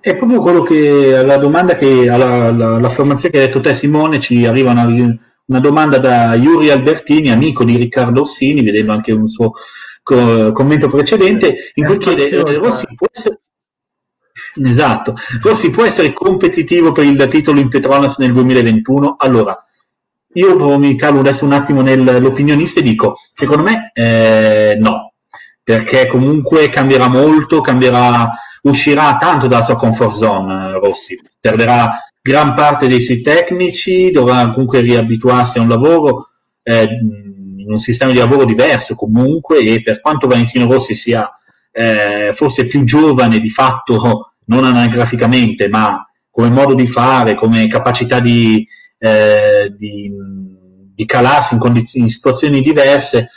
S1: È proprio quello che la domanda che alla, alla, l'affermazione che hai detto te Simone ci arriva una, una domanda da Yuri Albertini, amico di Riccardo Ossini, vedendo anche un suo co- commento precedente, in cui chiede eh, Rossi può essere Esatto, Rossi può essere competitivo per il titolo in Petronas nel 2021? Allora, io mi calo adesso un attimo nell'opinionista e dico, secondo me eh, no, perché comunque cambierà molto, cambierà, uscirà tanto dalla sua comfort zone Rossi, perderà gran parte dei suoi tecnici, dovrà comunque riabituarsi a un lavoro, eh, in un sistema di lavoro diverso comunque e per quanto Valentino Rossi sia eh, forse più giovane di fatto, non anagraficamente, ma come modo di fare, come capacità di, eh, di, di, calarsi in, condizioni, in situazioni diverse,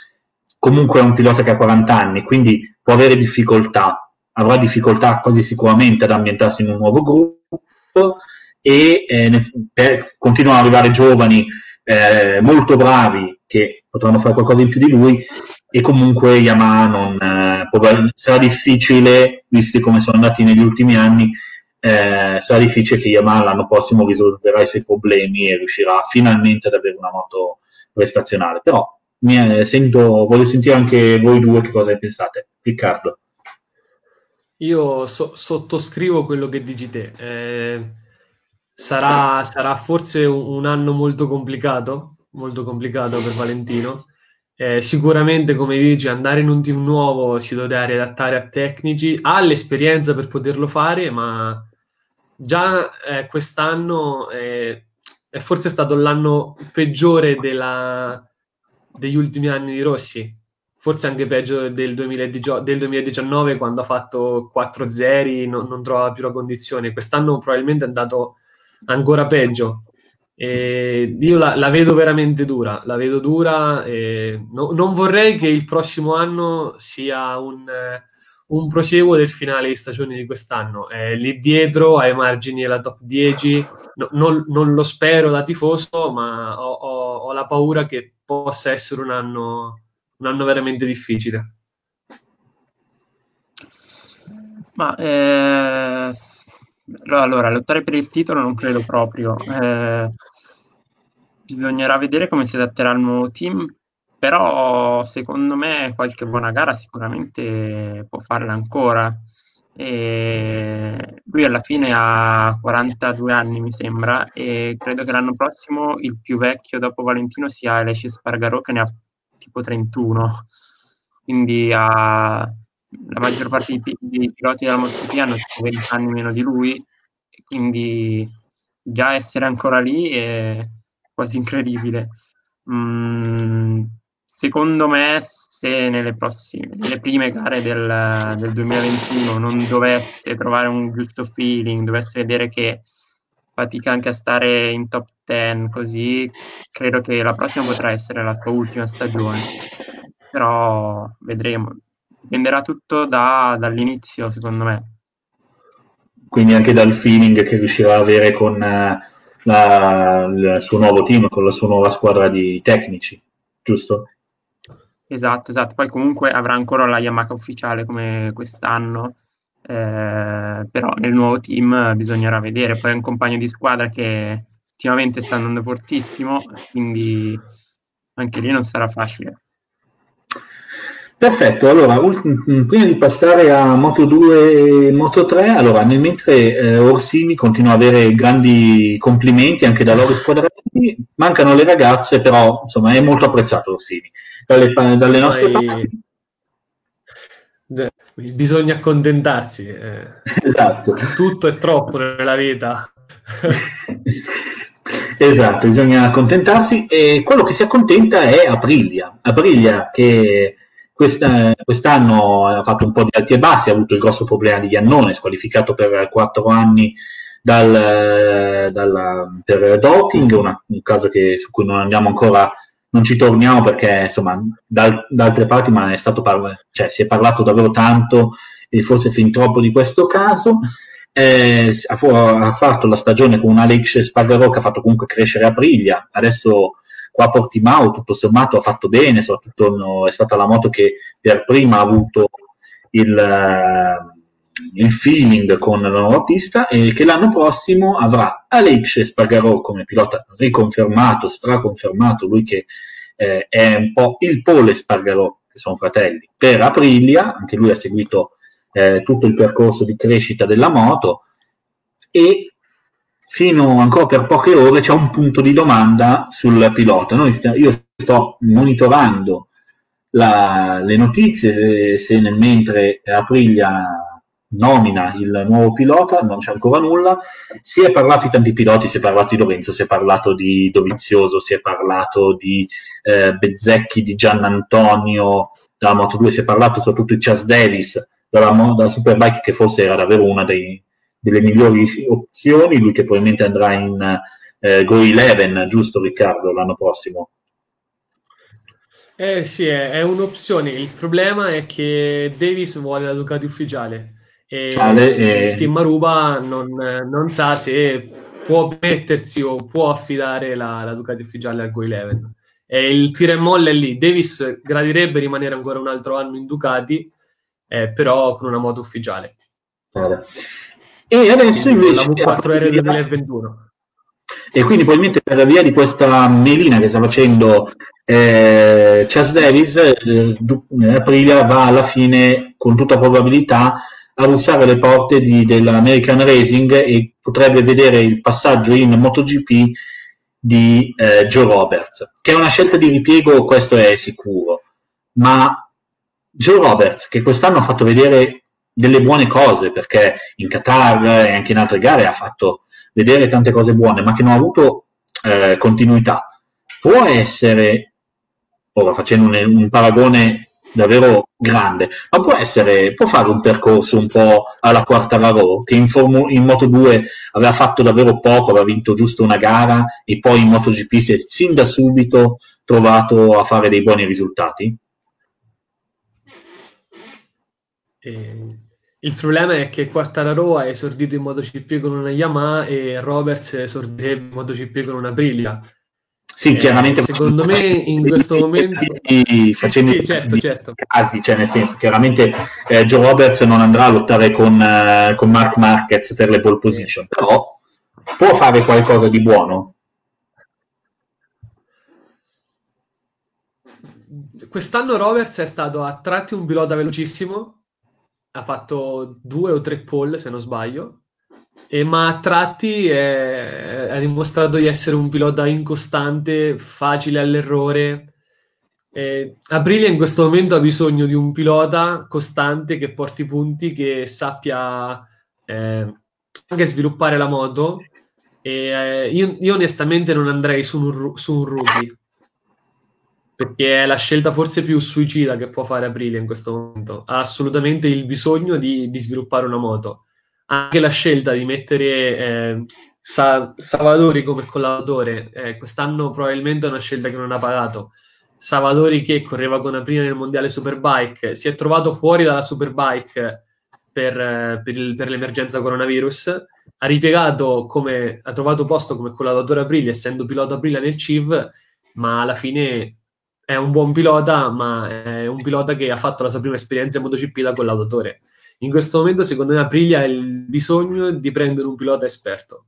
S1: comunque è un pilota che ha 40 anni, quindi può avere difficoltà, avrà difficoltà quasi sicuramente ad ambientarsi in un nuovo gruppo e eh, per, continuano ad arrivare giovani eh, molto bravi che potranno fare qualcosa in più di lui e comunque Yamaha non, eh, sarà difficile, visti come sono andati negli ultimi anni, eh, sarà difficile che Yamaha l'anno prossimo risolverà i suoi problemi e riuscirà finalmente ad avere una moto prestazionale. Però mi, eh, sento, voglio sentire anche voi due che cosa ne pensate. Riccardo.
S2: Io so- sottoscrivo quello che dici te. Eh, sarà, sarà, forse un, anno molto complicato, molto complicato per Valentino. Eh, sicuramente, come dici, andare in un team nuovo si dovrà riadattare a tecnici, ha l'esperienza per poterlo fare, ma già eh, quest'anno eh, è forse stato l'anno peggiore della, degli ultimi anni di Rossi, forse anche peggio del, 2018, del 2019 quando ha fatto 4 0 non, trovava più la condizione. Quest'anno probabilmente è andato ancora peggio. E io la, la, vedo veramente dura, la vedo dura. No, non vorrei che il prossimo anno sia un, un proseguo del finale di stagione di quest'anno. È lì dietro, ai margini della top 10. No, non, non, lo spero da tifoso, ma ho, ho, ho, la paura che possa essere un anno, un anno veramente difficile.
S3: Ma eh, allora, lottare per il titolo non credo proprio. Eh, bisognerà vedere come si adatterà il nuovo team però secondo me qualche buona gara sicuramente può farla ancora. E lui alla fine ha 42 anni, mi sembra, e credo che l'anno prossimo il più vecchio dopo Valentino sia Alessi Spargarò, che ne ha tipo 31. Quindi ha, la maggior parte dei, dei piloti della MotoGP hanno tipo 20 anni meno di lui, quindi già essere ancora lì è quasi incredibile. Mm, secondo me, se nelle, prossime, nelle prime gare del, del 2021 non dovesse trovare un giusto feeling, dovesse vedere che fatica anche a stare in top 10 così, credo che la prossima potrà essere la sua ultima stagione. Però vedremo. Dipenderà tutto da, dall'inizio, secondo me.
S1: Quindi anche dal feeling che riuscirà ad avere con uh, la, il suo nuovo team, con la sua nuova squadra di tecnici, giusto?
S3: Esatto, esatto. Poi comunque avrà ancora la Yamaha ufficiale come quest'anno, eh, però nel nuovo team bisognerà vedere. Poi è un compagno di squadra che ultimamente sta andando fortissimo, quindi anche lì non sarà facile.
S1: Perfetto, allora prima di passare a Moto 2 e Moto 3, allora nel mentre eh, Orsini continua ad avere grandi complimenti anche da loro squadroni, mancano le ragazze, però insomma è molto apprezzato Orsini dalle, dalle nostre Poi... parti.
S2: Bisogna accontentarsi, eh.
S1: esatto.
S2: tutto è troppo nella vita.
S1: esatto, bisogna accontentarsi e quello che si accontenta è Aprilia. Aprilia che questa, quest'anno ha fatto un po' di alti e bassi, ha avuto il grosso problema di Iannone, squalificato per quattro anni dal, dal, per doping, una, un caso che, su cui non andiamo ancora non ci torniamo perché insomma da, da altre parti ma è stato parla- cioè, si è parlato davvero tanto e forse fin troppo di questo caso. Eh, ha, ha, fatto la stagione con un Alex Spargarò che ha fatto comunque crescere Aprilia. Adesso qua a Portimao tutto sommato ha fatto bene, soprattutto no, è stata la moto che per prima ha avuto il, il feeling con la nuova pista e che l'anno prossimo avrà Aleix Spargarò come pilota riconfermato, straconfermato, lui che eh, è un po' il pole Spargarò, che sono fratelli, per Aprilia, anche lui ha seguito eh, tutto il percorso di crescita della moto e fino ancora per poche ore c'è un punto di domanda sul pilota. St- io sto monitorando la, le notizie, se nel mentre Aprilia nomina il nuovo pilota, non c'è ancora nulla. Si è parlato di tanti piloti, si è parlato di Lorenzo, si è parlato di Dovizioso, si è parlato di eh, Bezzecchi, di Giannantonio dalla Moto 2, si è parlato soprattutto di Chas Davis dalla, dalla Superbike, che forse era davvero una dei, delle migliori opzioni, lui che probabilmente andrà in eh, Go 11, giusto Riccardo, l'anno prossimo?
S2: Eh sì, è, è, un'opzione. Il problema è che Davis vuole la Ducati ufficiale e Ciale, e... il team Maruba non, non, sa se può mettersi o può affidare la, la Ducati ufficiale al Go 11. E il tira e molla è lì. Davis gradirebbe rimanere ancora un altro anno in Ducati, eh, però con una moto ufficiale.
S1: Vale. E adesso invece... La
S2: V4R del 2021.
S1: E quindi probabilmente per via di questa melina che sta facendo eh, Chas Davis, eh, Aprilia va alla fine, con tutta probabilità, a bussare le porte di, dell'American Racing e potrebbe vedere il passaggio in MotoGP di eh, Joe Roberts, che è una scelta di ripiego, questo è sicuro, ma Joe Roberts, che quest'anno ha fatto vedere delle buone cose, perché in Qatar e anche in altre gare ha fatto vedere tante cose buone, ma che non ha avuto eh, continuità. Può essere, ora facendo un, un, paragone davvero grande, ma può essere, può fare un percorso un po' alla Quartararo, che in, Formu- in Moto 2 aveva fatto davvero poco, aveva vinto giusto una gara e poi in MotoGP si è sin da subito trovato a fare dei buoni risultati?
S2: E il problema è che Quartararo ha esordito in MotoGP con una Yamaha e Roberts esordirebbe in MotoGP con una Aprilia.
S1: Sì, eh, chiaramente.
S2: Secondo me in quessto momento...
S1: Facendo sì, certo, certo. casi, cioè nel senso, chiaramente eh, Joe Roberts non andrà a lottare con, uh, con Mark Marquez per le pole position, però può fare qualcosa di buono.
S2: Quest'anno Roberts è stato a tratti un pilota velocissimo, ha fatto due o tre pole se non sbaglio, e, ma a tratti è, ha dimostrato di essere un pilota incostante, facile all'errore. Eh, Aprilia in questo momento ha bisogno di un pilota costante che porti punti, che sappia eh, anche sviluppare la moto. E, eh, io, io, onestamente non andrei su un, su un rookie perché è la scelta forse più suicida che può fare Aprilia in questo momento. Ha assolutamente il bisogno di, di sviluppare una moto. Anche la scelta di mettere eh, Sa- Savadori come collaboratore, eh, quest'anno probabilmente è una scelta che non ha pagato. Savadori che correva con Aprilia nel mondiale Superbike, si è trovato fuori dalla Superbike per, eh, per, il, per l'emergenza coronavirus, ha ripiegato come, ha trovato posto come collaboratore Aprilia, essendo pilota Aprilia nel CIV, ma alla fine è un buon pilota, ma è un pilota che ha fatto la sua prima esperienza in MotoGP da collaudatore. In questo momento, secondo me, Aprilia ha il bisogno di prendere un pilota esperto.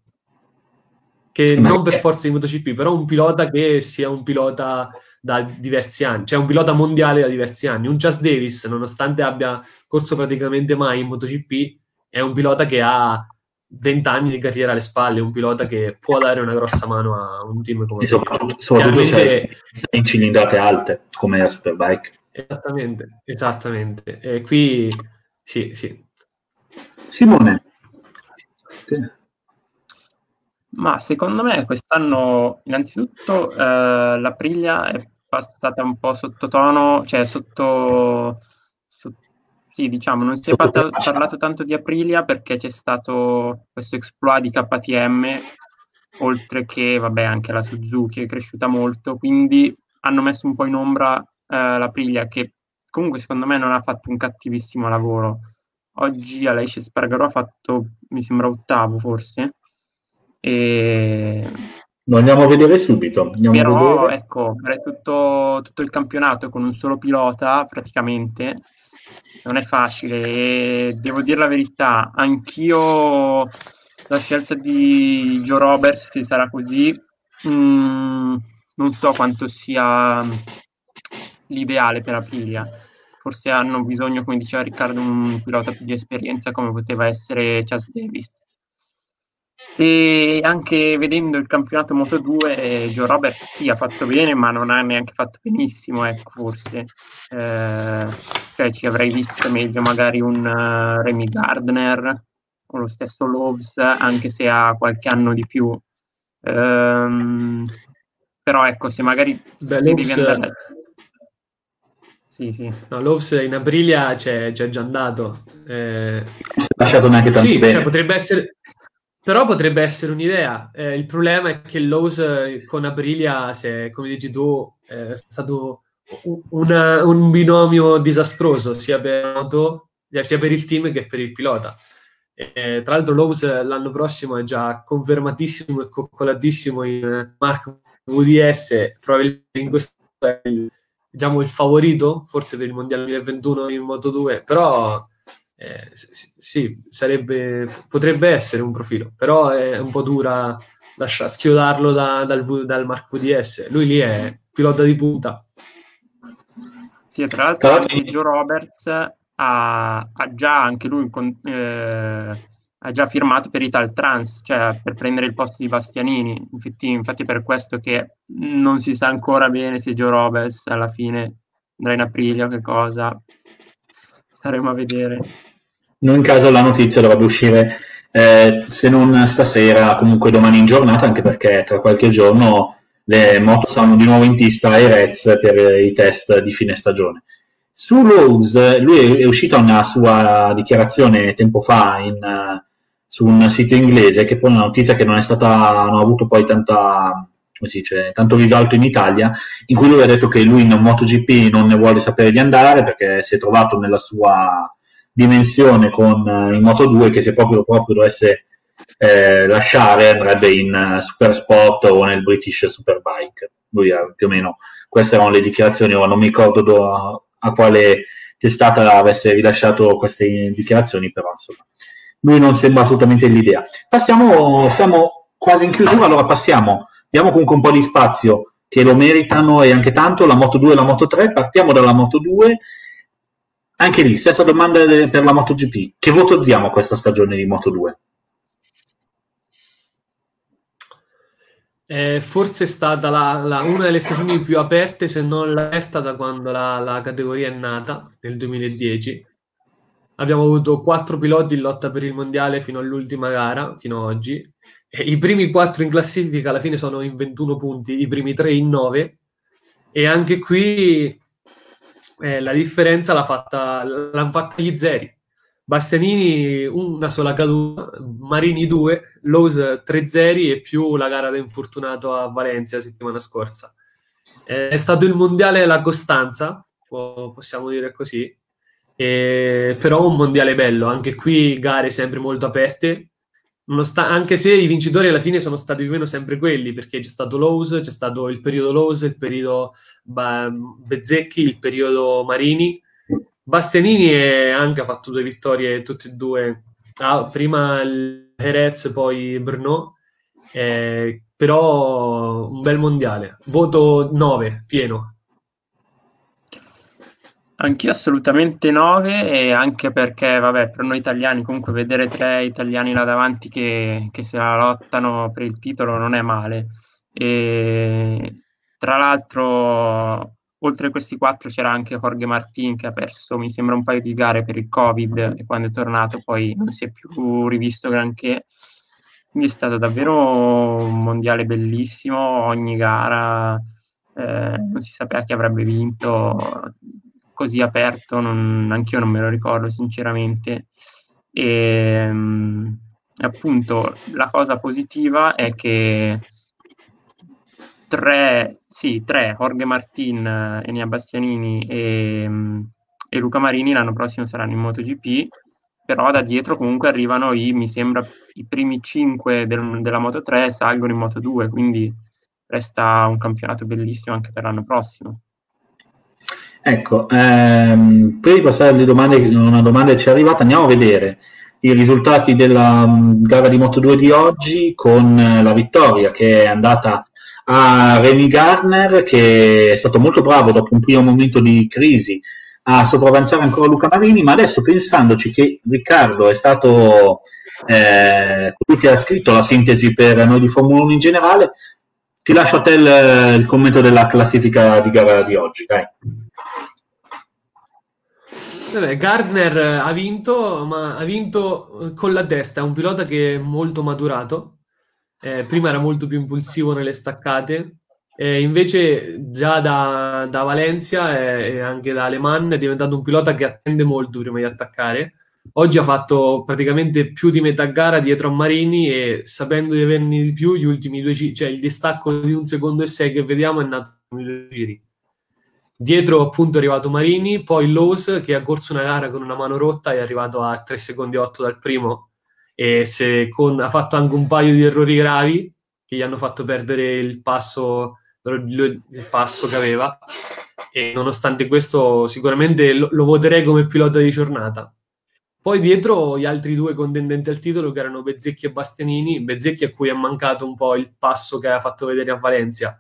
S2: Che ma non per forza di MotoGP, però un pilota che sia un pilota da diversi anni, cioè un pilota mondiale da diversi anni. Un Just Davis, nonostante abbia corso praticamente mai in MotoGP, è un pilota che ha 20 anni di carriera alle spalle, un pilota che può dare una grossa mano a un team come
S1: soprattutto, soprattutto Chiaramente... in cilindrate alte come la Superbike.
S2: Esattamente, esattamente. E qui sì, sì.
S1: Simone. Sì.
S3: Ma secondo me quest'anno innanzitutto eh, l'Aprilia è passata un po' sottotono, cioè sotto sì, diciamo, non si è parla- parlato tanto di Aprilia perché c'è stato questo exploit di KTM, oltre che, vabbè, anche la Suzuki è cresciuta molto, quindi hanno messo un po' in ombra eh, l'Aprilia che comunque secondo me non ha fatto un cattivissimo lavoro. Oggi Aleix Spargaro ha fatto, mi sembra, ottavo forse. E
S1: Lo andiamo a vedere subito. Andiamo
S3: Però,
S1: vedere.
S3: ecco, tutto, tutto il campionato con un solo pilota, praticamente, non è facile. E devo dire la verità, anch'io la scelta di Joe Roberts, se sarà così, mh, mm, non so quanto sia l'ideale per Aprilia. Forse hanno bisogno, come diceva Riccardo, un pilota più di esperienza come poteva essere Chas Davis. E anche vedendo il campionato Moto 2, Joe Robert sì, ha fatto bene, ma non ha neanche fatto benissimo, ecco, forse. Eh, cioè, ci avrei visto meglio magari un uh, Remy Gardner con lo stesso Loves, anche se ha qualche anno di più. Um, però ecco, se magari
S2: Beh, se Loves... devi andare... Sì, sì. No, Loves in Aprilia c'è, c'è già andato. Eh...
S1: lasciato neanche tanto
S2: sì,
S1: bene.
S2: Cioè, potrebbe essere però potrebbe essere un'idea. Eh, il problema è che Lowe's eh, con Aprilia, se, come dici tu, è stato un, una, un binomio disastroso sia per, moto, eh, sia per il team che per il pilota. E, tra l'altro Lowe's l'anno prossimo è già confermatissimo e coccolatissimo in Mark VDS, probabilmente in questo è il, diciamo, il favorito, forse per il Mondiale 2021 in Moto 2, però eh, sì, sarebbe, potrebbe essere un profilo, però è un po' dura lasciare schiodarlo da, dal, dal Mark VDS. Lui lì è pilota di punta.
S3: Sì, tra l'altro Joe Roberts ha, ha, già anche lui con, eh, ha già firmato per Ital Trans, cioè per prendere il posto di Bastianini. Infatti, infatti per questo che non si sa ancora bene se Joe Roberts alla fine andrà in aprile o che cosa. Staremo a vedere
S1: in caso la notizia dovrebbe uscire eh, se non stasera, comunque domani in giornata, anche perché tra qualche giorno le moto saranno di nuovo in pista ai Reds per i test di fine stagione. Su Rose, lui è uscita una sua dichiarazione tempo fa in, uh, su un sito inglese, che poi è una notizia che non è stata, non ha avuto poi tanta, come si dice, tanto risalto in Italia, in cui lui ha detto che lui in MotoGP non ne vuole sapere di andare perché si è trovato nella sua dimensione con uh, in Moto 2 che se proprio, proprio dovesse eh, lasciare andrebbe in uh, Super Sport o nel British Superbike. Lui ha più o meno queste erano le dichiarazioni, ora non mi ricordo do, a, a quale testata avesse rilasciato queste dichiarazioni, però insomma, lui non sembra assolutamente l'idea. Passiamo, siamo quasi in chiusura, allora passiamo, diamo comunque un po' di spazio che lo meritano e anche tanto la Moto 2 e la Moto 3, partiamo dalla Moto 2 anche lì, stessa domanda per la MotoGP. Che voto diamo a questa stagione di Moto 2?
S2: Eh, forse è stata la, la, una delle stagioni più aperte, se non l'aperta, da quando la, la, categoria è nata, nel 2010. Abbiamo avuto quattro piloti in lotta per il mondiale fino all'ultima gara, fino ad oggi. E I primi quattro in classifica alla fine sono in 21 punti, i primi tre in 9. E anche qui eh, la differenza l'ha fatta, l'hanno fatta gli zeri. Bastianini una sola caduta, Marini due, Lowe's tre zeri e più la gara da infortunato a Valencia la settimana scorsa. Eh, è stato il mondiale della costanza, possiamo dire così, e, però un mondiale bello, anche qui gare sempre molto aperte, anche se i vincitori alla fine sono stati più o meno sempre quelli, perché c'è stato Lowe's, c'è stato il periodo Lowe's, il periodo Bezzecchi, il periodo Marini. Bastianini anche ha fatto due vittorie, tutte e due, ah, prima il Jerez, poi Brno, eh, però un bel mondiale. Voto 9, pieno.
S3: Anch'io assolutamente 9 e anche perché, vabbè, per noi italiani comunque vedere tre italiani là davanti che, che se la lottano per il titolo non è male. E tra l'altro, oltre a questi quattro c'era anche Jorge Martin che ha perso, mi sembra, un paio di gare per il Covid e quando è tornato poi non si è più rivisto granché. Quindi è stato davvero un mondiale bellissimo, ogni gara eh, non si sapeva chi avrebbe vinto, così aperto, non, anch'io non me lo ricordo sinceramente. E appunto la cosa positiva è che tre, sì, tre, Jorge Martin, Enia Bastianini e, e, Luca Marini l'anno prossimo saranno in MotoGP però da dietro comunque arrivano i, mi sembra, i primi cinque del, della Moto 3 salgono in Moto 2, quindi resta un campionato bellissimo anche per l'anno prossimo.
S1: Ecco, ehm, prima di passare alle domande, una domanda ci è arrivata, andiamo a vedere i risultati della um, gara di Moto2 di oggi con uh, la vittoria che è andata a Remy Garner che è stato molto bravo dopo un primo momento di crisi a sopravanzare ancora Luca Marini, ma adesso pensandoci che Riccardo è stato eh, colui che ha scritto la sintesi per noi di Formula 1 in generale, ti lascio a te il, il commento della classifica di gara di oggi. Dai.
S2: Gardner ha vinto, ma ha vinto eh, con la testa. È un pilota che è molto maturato. Eh, prima era molto più impulsivo nelle staccate. Eh, invece, già da, da Valencia e, anche da Alemann è diventato un pilota che attende molto prima di attaccare. Oggi ha fatto praticamente più di metà gara dietro a Marini e sapendo di averne di più, gli ultimi due giri, cioè il distacco di un secondo e sei che vediamo è nato nei due giri. Dietro appunto è arrivato Marini, poi Lowe's che ha corso una gara con una mano rotta è arrivato a 3 secondi 8 dal primo. E con, ha fatto anche un paio di errori gravi che gli hanno fatto perdere il passo, il passo che aveva. E nonostante questo sicuramente lo, lo voterei come pilota di giornata. Poi dietro gli altri due contendenti al titolo che erano Bezzecchi e Bastianini, Bezzecchi a cui è mancato un po' il passo che ha fatto vedere a Valencia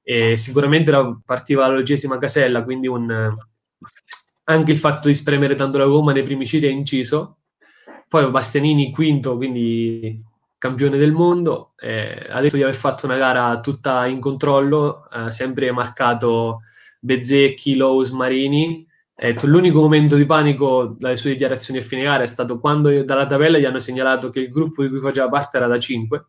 S2: e sicuramente partiva dall'ogesima casella, quindi un, anche il fatto di spremere tanto la gomma nei primi giri è inciso. Poi Bastianini quinto, quindi campione del mondo, eh, ha detto di aver fatto una gara tutta in controllo, eh, sempre marcato Bezzecchi, Lowe's, Marini. L'unico momento di panico dalle sue dichiarazioni a fine gara è stato quando dalla tabella gli hanno segnalato che il gruppo di cui faceva parte era da 5,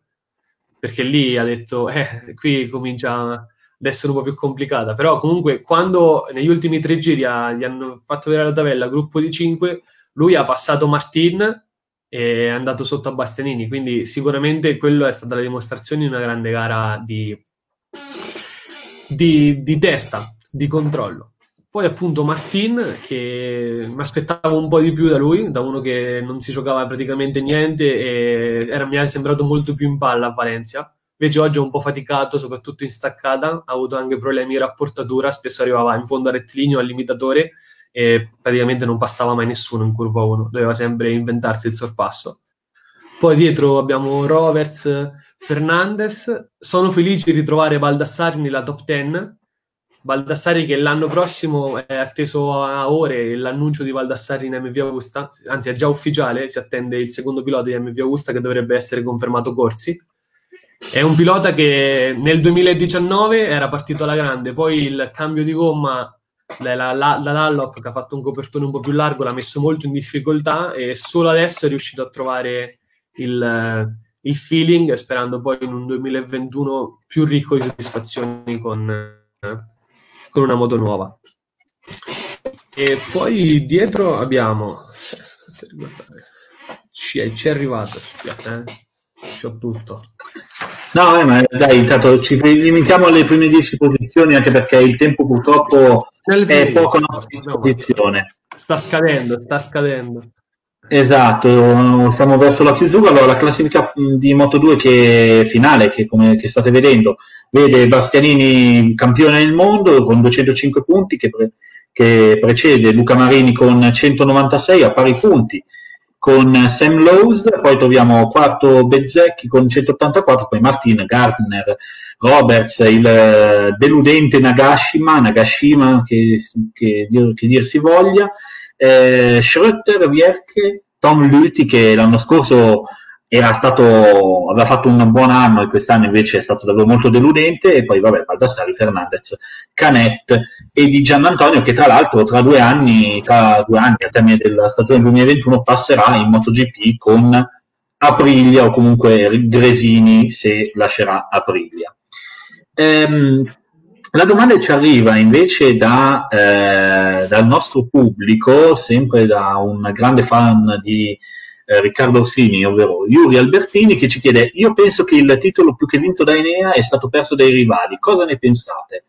S2: perché lì ha detto, eh, qui comincia ad essere un po' più complicata. Però comunque quando negli ultimi tre giri ha, gli hanno fatto vedere la tabella gruppo di 5, lui ha passato Martin e è andato sotto a Bastianini, quindi sicuramente quello è stata la dimostrazione di una grande gara di, di, di testa, di controllo. Poi appunto Martin, che mi aspettavo un po' di più da lui, da uno che non si giocava praticamente niente e era, mi è sembrato molto più in palla a Valencia Invece oggi è un po' faticato, soprattutto in staccata, ha avuto anche problemi di rapportatura, spesso arrivava in fondo a rettilineo, al limitatore e praticamente non passava mai nessuno in curva 1, doveva sempre inventarsi il sorpasso. Poi dietro abbiamo Roberts, Fernandez, sono felice di ritrovare Baldassari nella top 10, Baldassari che l'anno prossimo è atteso a ore l'annuncio di Baldassari in MV Augusta, anzi è già ufficiale, si attende il secondo pilota di MV Augusta che dovrebbe essere confermato Corsi. È un pilota che nel 2019 era partito alla grande, poi il cambio di gomma, la, Dunlop che ha fatto un copertone un po' più largo, l'ha messo molto in difficoltà e solo adesso è riuscito a trovare il, il feeling, sperando poi in un 2021 più ricco di soddisfazioni con, con una moto nuova. E poi dietro abbiamo... Ci è, ci è arrivato, aspetta, eh. C'ho tutto.
S1: No, eh, ma dai, intanto ci limitiamo alle prime 10 posizioni anche perché il tempo purtroppo è poco a nostra disposizione.
S2: Sta scadendo, sta scadendo.
S1: Esatto, stiamo verso la chiusura. Allora, la classifica di Moto2 che finale, che come che state vedendo, vede Bastianini campione del mondo con 205 punti, che, pre- che precede Luca Marini con 196 a pari punti con Sam Lowe's, poi troviamo quarto Bezzecchi con 184, poi Martin, Gardner, Roberts, il eh, deludente Nagashima, Nagashima che, che, che dir si voglia, eh, Schröter, Vierke, Tom Luti che l'anno scorso era stato, aveva fatto un buon anno e quest'anno invece è stato davvero molto deludente e poi vabbè Baldassari, Fernandez, Canet e di Giannantonio che tra l'altro tra due anni, tra due anni al termine della stagione 2021 passerà in MotoGP con Aprilia o comunque Gresini se lascerà Aprilia. Ehm, la domanda ci arriva invece da, eh, dal nostro pubblico, sempre da un grande fan di eh, Riccardo Orsini, ovvero Yuri Albertini, che ci chiede: Io penso che il titolo più che vinto da Enea è stato perso dai rivali. Cosa ne pensate?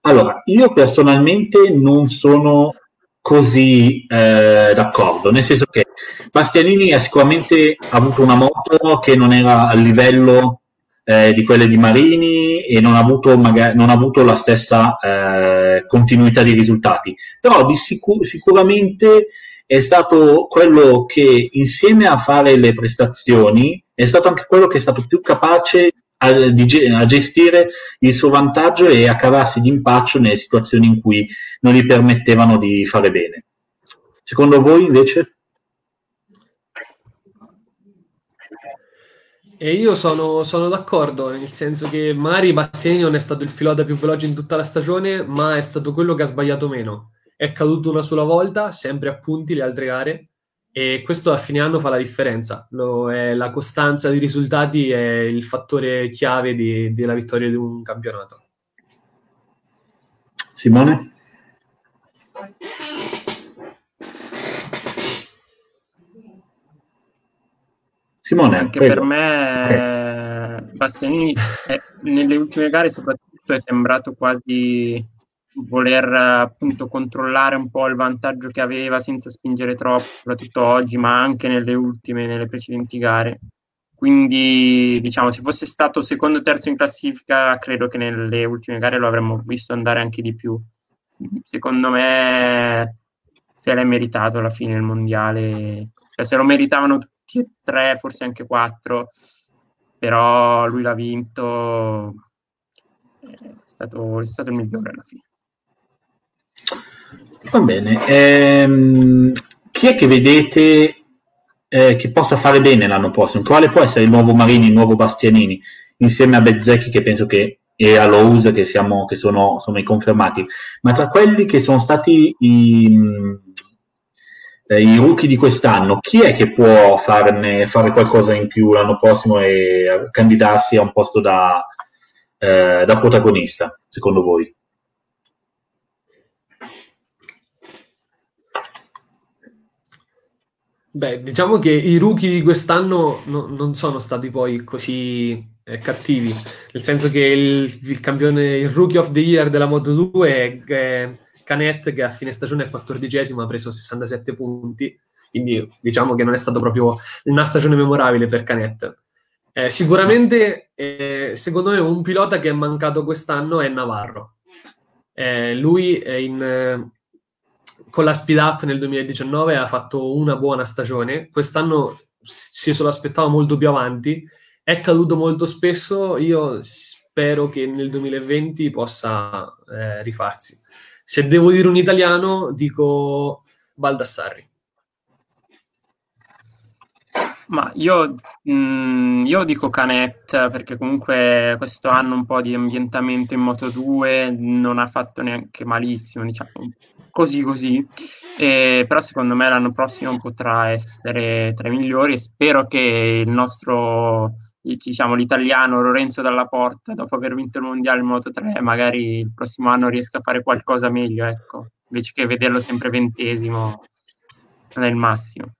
S1: Allora, io personalmente non sono così eh, d'accordo, nel senso che Bastianini ha sicuramente avuto una moto che non era a livello eh, di quelle di Marini e non ha avuto, magari, non ha avuto la stessa eh, continuità di risultati, però di sicur- sicuramente è stato quello che insieme a fare le prestazioni è stato anche quello che è stato più capace a, a gestire il suo vantaggio e a cavarsi d'impaccio nelle situazioni in cui non gli permettevano di fare bene. Secondo voi invece?
S2: E io sono, sono, d'accordo, nel senso che magari Bastianini non è stato il pilota più veloce in tutta la stagione, ma è stato quello che ha sbagliato meno. È caduto una sola volta, sempre a punti le altre gare, e questo a fine anno fa la differenza. Lo, è, la costanza di risultati è il fattore chiave di, della vittoria di un campionato.
S1: Simone?
S3: Simone, anche prego. per me okay. Bastianini è, nelle ultime gare soprattutto è sembrato quasi voler appunto controllare un po' il vantaggio che aveva senza spingere troppo, soprattutto oggi, ma anche nelle ultime, nelle precedenti gare. Quindi, diciamo, se fosse stato secondo o terzo in classifica, credo che nelle ultime gare lo avremmo visto andare anche di più. Secondo me se l'è meritato alla fine il mondiale, cioè se lo meritavano tutti e tre, forse anche quattro, però lui l'ha vinto, è stato, è stato il migliore alla fine.
S1: Va bene. Ehm, chi è che vedete eh, che possa fare bene l'anno prossimo? Quale può essere il nuovo Marini, il nuovo Bastianini, insieme a Bezzecchi che penso che e a Lowe's che, siamo, che sono, sono, i confermati, ma tra quelli che sono stati i, eh, i rookie di quest'anno, chi è che può farne, fare qualcosa in più l'anno prossimo e candidarsi a un posto da, eh, da protagonista, secondo voi?
S2: Beh, diciamo che i rookie di quest'anno no, non sono stati poi così eh, cattivi, nel senso che il, il, campione, il rookie of the year della Moto 2 è, è Canet che a fine stagione è 14 ha preso 67 punti, quindi diciamo che non è stato proprio una stagione memorabile per Canet. Eh, sicuramente, eh, secondo me, un pilota che è mancato quest'anno è Navarro. Eh, lui è in con la speed up nel 2019 ha fatto una buona stagione, quest'anno si se lo aspettava molto più avanti, è caduto molto spesso, io spero che nel 2020 possa eh, rifarsi. Se devo dire un italiano, dico Baldassarri.
S3: Ma io, mh, mm, io, dico Canet perché comunque questo anno un po' di ambientamento in Moto 2 non ha fatto neanche malissimo, diciamo così così, e, però secondo me l'anno prossimo potrà essere tra i migliori e spero che il nostro, diciamo l'italiano Lorenzo Dalla Porta, dopo aver vinto il mondiale in Moto 3, magari il prossimo anno riesca a fare qualcosa meglio, ecco, invece che vederlo sempre ventesimo, il massimo.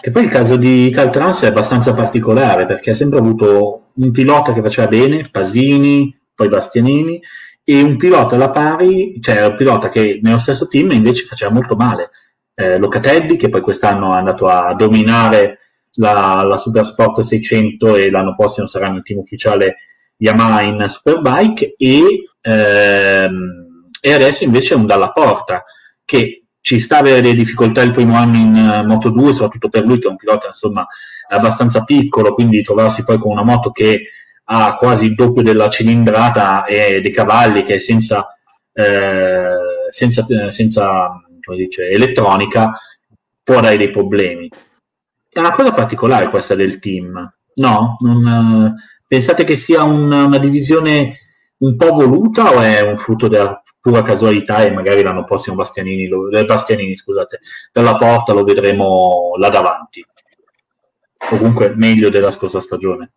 S1: E poi il caso di Caltrans è abbastanza particolare perché ha sempre avuto un pilota che faceva bene, Pasini, poi Bastianini, e un pilota alla pari, cioè un pilota che nello stesso team invece faceva molto male. Eh, Locatelli, che poi quest'anno è andato a dominare la, la Supersport 600 e l'anno prossimo sarà nel team ufficiale Yamaha in Superbike, e, ehm, e adesso invece è un Dalla Porta, che ci sta avere delle difficoltà il primo anno in uh, Moto 2, soprattutto per lui che è un pilota insomma abbastanza piccolo, quindi trovarsi poi con una moto che ha quasi il doppio della cilindrata e dei cavalli che è senza, eh, senza, senza dice, elettronica può dare dei problemi. È una cosa particolare questa del team, no? Non, pensate che sia un, una divisione un po' voluta o è un frutto della pura casualità e magari l'anno prossimo Bastianini, lo, eh, Bastianini scusate, per la porta lo vedremo là davanti. Comunque meglio della scorsa stagione.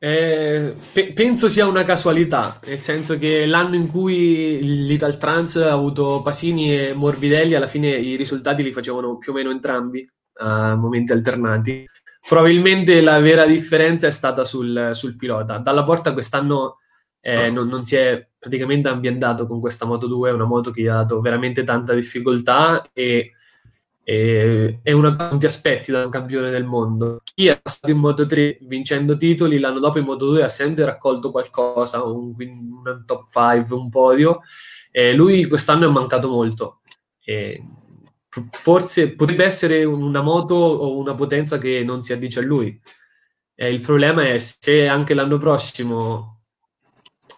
S2: Eh, pe- penso sia una casualità, nel senso che l'anno in cui l'Italtrans ha avuto Pasini e Morbidelli, alla fine i risultati li facevano più o meno entrambi a momenti alternati. Probabilmente la vera differenza è stata sul, sul pilota. Dalla porta quest'anno eh, non, non, si è praticamente ambientato con questa Moto 2, è una moto che gli ha dato veramente tanta difficoltà e, e è una tanti aspetti da un campione del mondo. Chi è passato in Moto 3 vincendo titoli, l'anno dopo in Moto 2 ha sempre raccolto qualcosa, un, un top 5, un podio, e lui quest'anno è mancato molto. E forse potrebbe essere una moto o una potenza che non si addice a lui. Eh, il problema è se anche l'anno prossimo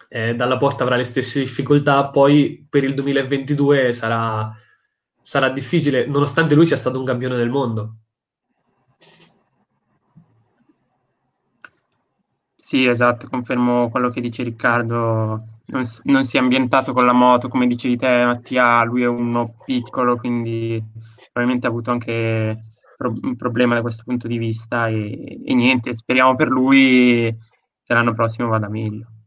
S2: eh, dalla porta avrà le stesse difficoltà, poi per il 2022 sarà, sarà difficile, nonostante lui sia stato un campione del mondo.
S3: Sì, esatto, confermo quello che dice Riccardo. Non, non, si è ambientato con la moto, come dicevi te, Mattia. Lui è uno piccolo, quindi probabilmente ha avuto anche pro- un problema da questo punto di vista. E, e niente, speriamo per lui che l'anno prossimo vada meglio.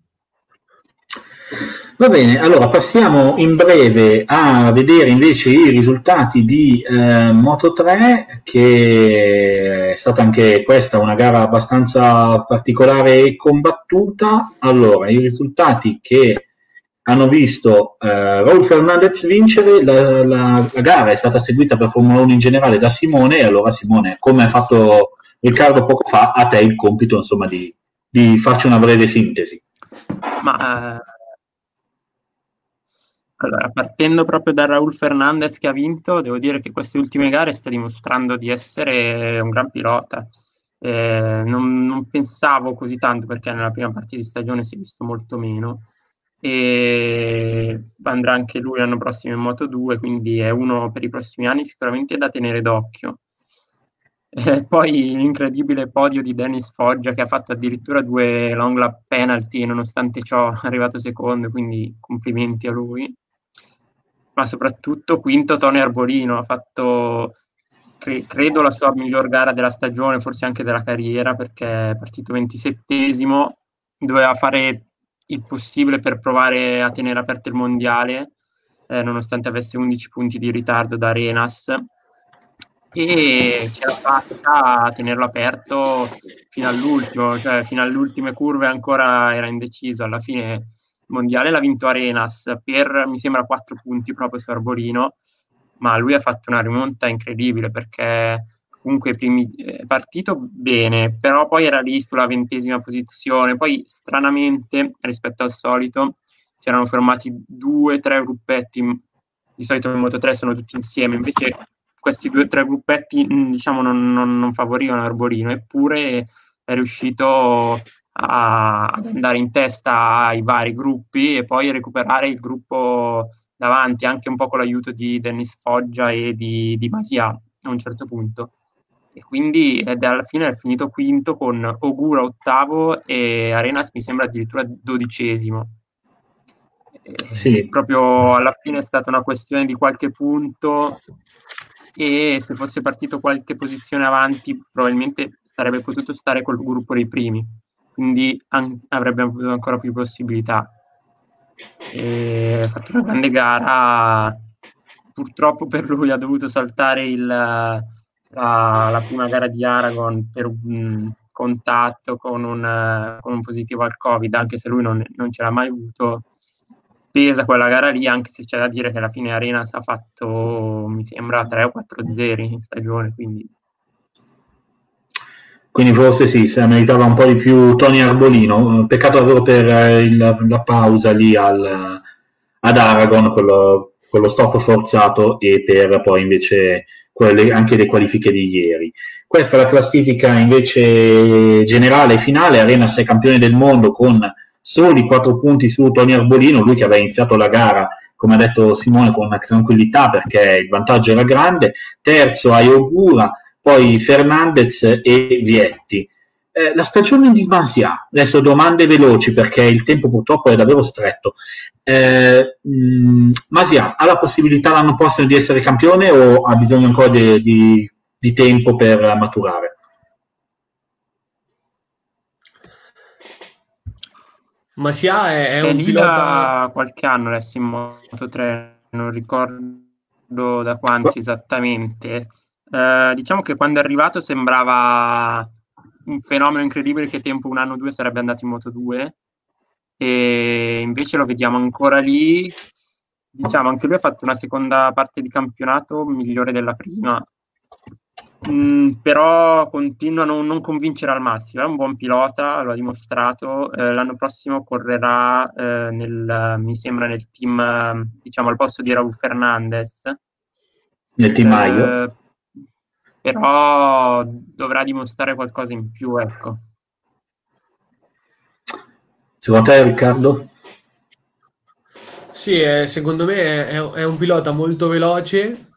S1: Va bene, allora passiamo in breve a vedere invece i risultati di eh, Moto 3, che è stata anche questa una gara abbastanza particolare e combattuta. Allora, i risultati che hanno visto eh, Raul Fernandez vincere, la, la, la, gara è stata seguita per Formula 1 in generale da Simone, e allora Simone, come ha fatto Riccardo poco fa, a te il compito insomma di, di farci una breve sintesi.
S3: Ma eh allora, partendo proprio da Raul Fernandez che ha vinto, devo dire che queste ultime gare sta dimostrando di essere un gran pilota. Eh, non, non, pensavo così tanto perché nella prima parte di stagione si è visto molto meno e andrà anche lui l'anno prossimo in Moto 2, quindi è uno per i prossimi anni sicuramente da tenere d'occhio. Eh, poi l'incredibile podio di Dennis Foggia che ha fatto addirittura due long lap penalty nonostante ciò è arrivato secondo, quindi complimenti a lui ma soprattutto quinto Tony Arbolino, ha fatto cre- credo la sua miglior gara della stagione, forse anche della carriera, perché è partito ventisettesimo, doveva fare il possibile per provare a tenere aperto il mondiale, eh, nonostante avesse 11 punti di ritardo da Arenas, e ce l'ha fatta a tenerlo aperto fino all'ultimo, cioè fino alle ultime curve ancora era indeciso, alla fine mondiale l'ha vinto Arenas per, mi sembra, quattro punti proprio su Arbolino, ma lui ha fatto una rimonta incredibile perché comunque primi, è partito bene, però poi era lì sulla ventesima posizione, poi stranamente rispetto al solito si erano fermati due, tre gruppetti, di solito in Moto 3 sono tutti insieme, invece questi due o tre gruppetti diciamo non, non, non favorivano Arbolino, eppure è riuscito a, ad andare in testa ai vari gruppi e poi recuperare il gruppo davanti, anche un po' con l'aiuto di Dennis Foggia e di, di Masia a un certo punto. E quindi ed alla fine è finito quinto con Ogura ottavo e Arenas mi sembra addirittura dodicesimo. Sì. Proprio alla fine è stata una questione di qualche punto e se fosse partito qualche posizione avanti probabilmente sarebbe potuto stare col gruppo dei primi quindi an- avrebbe avuto ancora più possibilità. E ha fatto una grande gara, purtroppo per lui ha dovuto saltare il, la, la, prima gara di Aragon per un contatto con un, con un, positivo al Covid, anche se lui non, non ce l'ha mai avuto. Pesa quella gara lì, anche se c'è da dire che alla fine Arenas ha fatto, mi sembra, 3 o 4 zeri in stagione, quindi
S1: quindi forse sì, se meritava un po' di più Tony Arbolino. Peccato davvero per eh, il, la pausa lì al, ad Aragon, quello, quello, stop forzato, e per poi invece quelle, anche le qualifiche di ieri. Questa è la classifica invece generale finale. Arenas è campione del mondo con soli 4 punti su Tony Arbolino, lui che aveva iniziato la gara come ha detto Simone con tranquillità perché il vantaggio era grande. Terzo Ayogura poi Fernandez e Vietti. Eh, la stagione di Masia, adesso domande veloci perché il tempo purtroppo è davvero stretto. Eh, mh, Masia ha la possibilità l'anno prossimo di essere campione o ha bisogno ancora di, di, di tempo per maturare?
S2: Masia è, è un pilota
S3: da qualche anno adesso in Moto 3, non ricordo da quanti esattamente. Eh, diciamo che quando è arrivato sembrava un fenomeno incredibile che tempo un anno o due sarebbe andato in Moto 2 e invece lo vediamo ancora lì. Diciamo, anche lui ha fatto una seconda parte di campionato migliore della prima, mm, però continua a non, non, convincere al massimo. È un buon pilota, lo ha dimostrato. Eh, l'anno prossimo correrà eh, nel, mi sembra, nel team, diciamo, al posto di Raul Fernandez.
S1: Nel team.
S3: Eh, però dovrà dimostrare qualcosa in più, ecco.
S1: Secondo te, Riccardo?
S2: Sì, eh, secondo me è, è, un pilota molto veloce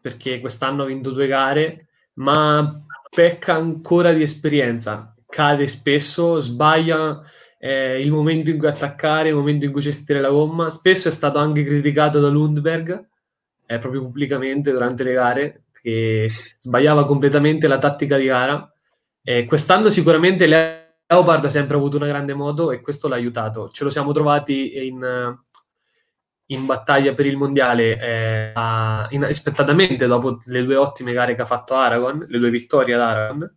S2: perché quest'anno ha vinto due gare, ma pecca ancora di esperienza, cade spesso, sbaglia eh, il momento in cui attaccare, il momento in cui gestire la gomma. Spesso è stato anche criticato da Lundberg, eh, proprio pubblicamente durante le gare, che sbagliava completamente la tattica di gara. quest'anno sicuramente le Leopard ha sempre avuto una grande moto e questo l'ha aiutato. Ce lo siamo trovati in, in battaglia per il mondiale eh, inaspettatamente dopo le due ottime gare che ha fatto Aragon, le due vittorie ad Aragon.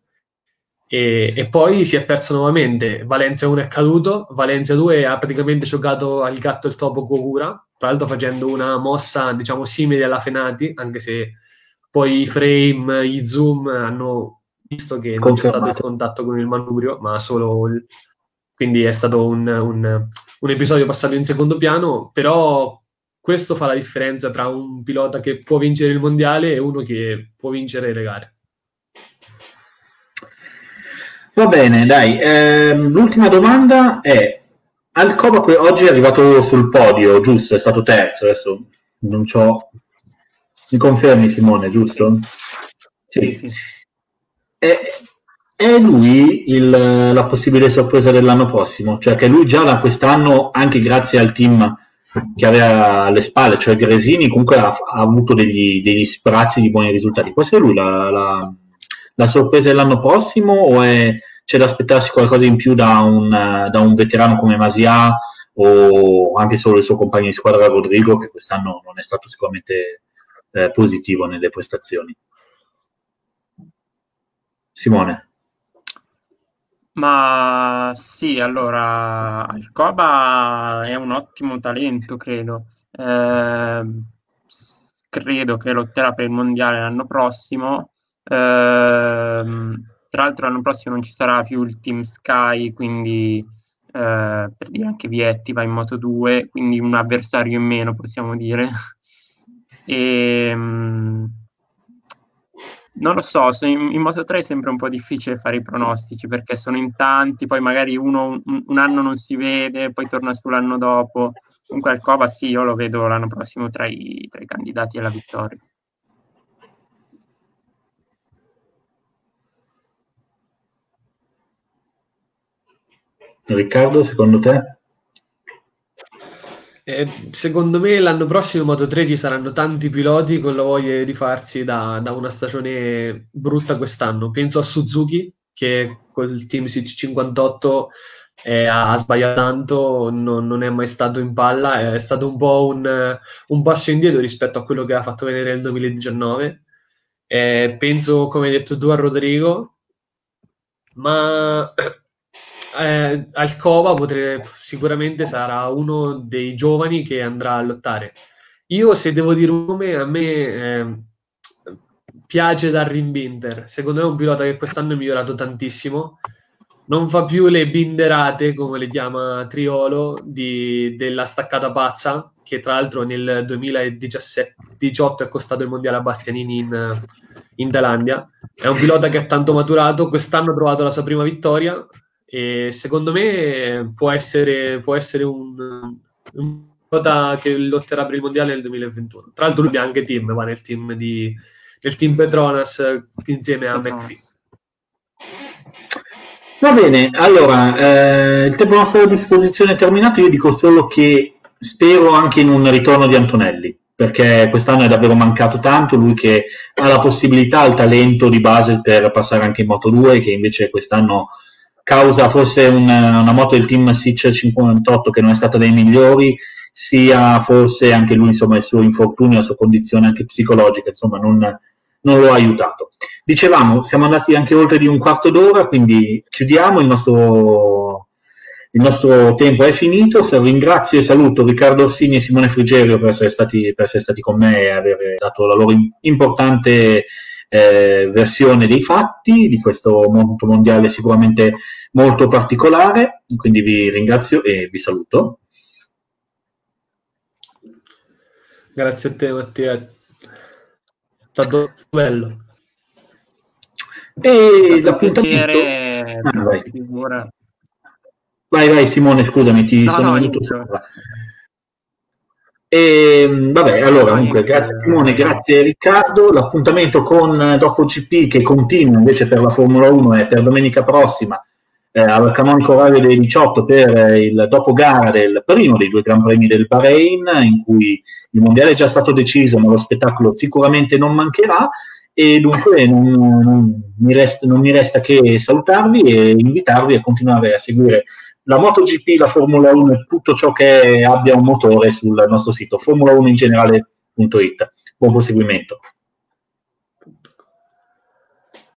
S2: E, e, poi si è perso nuovamente. Valencia 1 è caduto, Valencia 2 ha praticamente giocato al gatto e il topo Gokura, tra l'altro facendo una mossa diciamo simile alla Fenati, anche se poi i frame, i zoom hanno visto che non c'è stato il contatto con il manubrio, ma solo il... quindi è stato un, un, un, episodio passato in secondo piano, però questo fa la differenza tra un pilota che può vincere il mondiale e uno che può vincere le gare.
S1: Va bene, dai. Eh, l'ultima domanda è: Alcoba oggi è arrivato sul podio, giusto? È stato terzo. Adesso non so. Mi confermi, Simone, giusto?
S3: Sì, sì.
S1: È, è lui il, la possibile sorpresa dell'anno prossimo, cioè che lui già da quest'anno, anche grazie al team che aveva alle spalle, cioè Gresini, comunque ha, ha avuto degli, degli, sprazzi di buoni risultati. Può essere lui la, la, la sorpresa dell'anno prossimo o è, c'è da aspettarsi qualcosa in più da un, da un veterano come Masia o anche solo il suo compagno di squadra Rodrigo che quest'anno non è stato sicuramente eh, positivo nelle prestazioni? Simone.
S3: Ma sì, allora, Alcoba è un ottimo talento, credo. Eh, credo che lotterà per il mondiale l'anno prossimo. Eh, tra l'altro l'anno prossimo non ci sarà più il Team Sky, quindi eh, per dire anche Vietti va in Moto 2, quindi un avversario in meno possiamo dire. E, non lo so, in, in, Moto 3 è sempre un po' difficile fare i pronostici perché sono in tanti, poi magari uno un, un anno non si vede, poi torna sull'anno dopo. Comunque Alcoba sì, io lo vedo l'anno prossimo tra i, tra i candidati alla vittoria.
S1: Riccardo, secondo te?
S2: Eh, secondo me l'anno prossimo in Moto 3 ci saranno tanti piloti con la voglia di rifarsi da, da una stagione brutta quest'anno. Penso a Suzuki che col team C58 eh, ha sbagliato tanto, non, non, è mai stato in palla, è stato un po' un, un, passo indietro rispetto a quello che ha fatto vedere nel 2019. Eh, penso, come hai detto tu, a Rodrigo, ma eh, Alcova potrebbe, sicuramente sarà uno dei giovani che andrà a lottare. Io, se devo dire un nome, a me eh, piace Darrin Binder. Secondo me è un pilota che quest'anno è migliorato tantissimo. Non fa più le binderate, come le chiama Triolo, di, della staccata pazza, che tra l'altro nel 2018 è costato il mondiale a Bastianini in, in Thailandia. È un pilota che è tanto maturato, quest'anno ha trovato la sua prima vittoria e secondo me può essere, può essere un, un che lotterà per il mondiale nel 2021. Tra l'altro lui ha anche team, va nel team, di, nel team Petronas insieme a McPhee.
S1: Va bene, allora eh, il tempo nostro a disposizione è terminato. Io dico solo che spero anche in un ritorno di Antonelli perché quest'anno è davvero mancato tanto. Lui che ha la possibilità, il talento di base per passare anche in Moto 2, che invece quest'anno causa forse una, una moto del team Sitch 58 che non è stata dei migliori, sia forse anche lui insomma il suo infortunio, la sua condizione anche psicologica, insomma non, non lo ha aiutato. Dicevamo, siamo andati anche oltre di un quarto d'ora, quindi chiudiamo il nostro, il nostro tempo è finito. Ringrazio e saluto Riccardo Orsini e Simone Frigerio per essere stati, per essere stati con me e aver dato la loro importante eh, versione dei fatti di questo mondo mondiale sicuramente molto particolare. Quindi vi ringrazio e vi saluto.
S2: Grazie a te Mattia, è stato bello.
S1: E l'appuntamento... Ah, vai. vai, vai Simone, scusami, ti no, sono no, venuto sopra. E, vabbè, allora, comunque, grazie Simone, grazie Riccardo. L'appuntamento con Dopo GP che continua invece per la Formula 1 è per domenica prossima eh, al canonico orario delle 18 per il dopo gara del primo dei due Gran Premi del Bahrain, in cui il mondiale è già stato deciso, ma lo spettacolo sicuramente non mancherà. E dunque non, non, mi, resta, non mi resta che salutarvi e invitarvi a continuare a seguire la MotoGP, la Formula 1 e tutto ciò che abbia un motore sul nostro sito formula1 in generale.it. Buon proseguimento.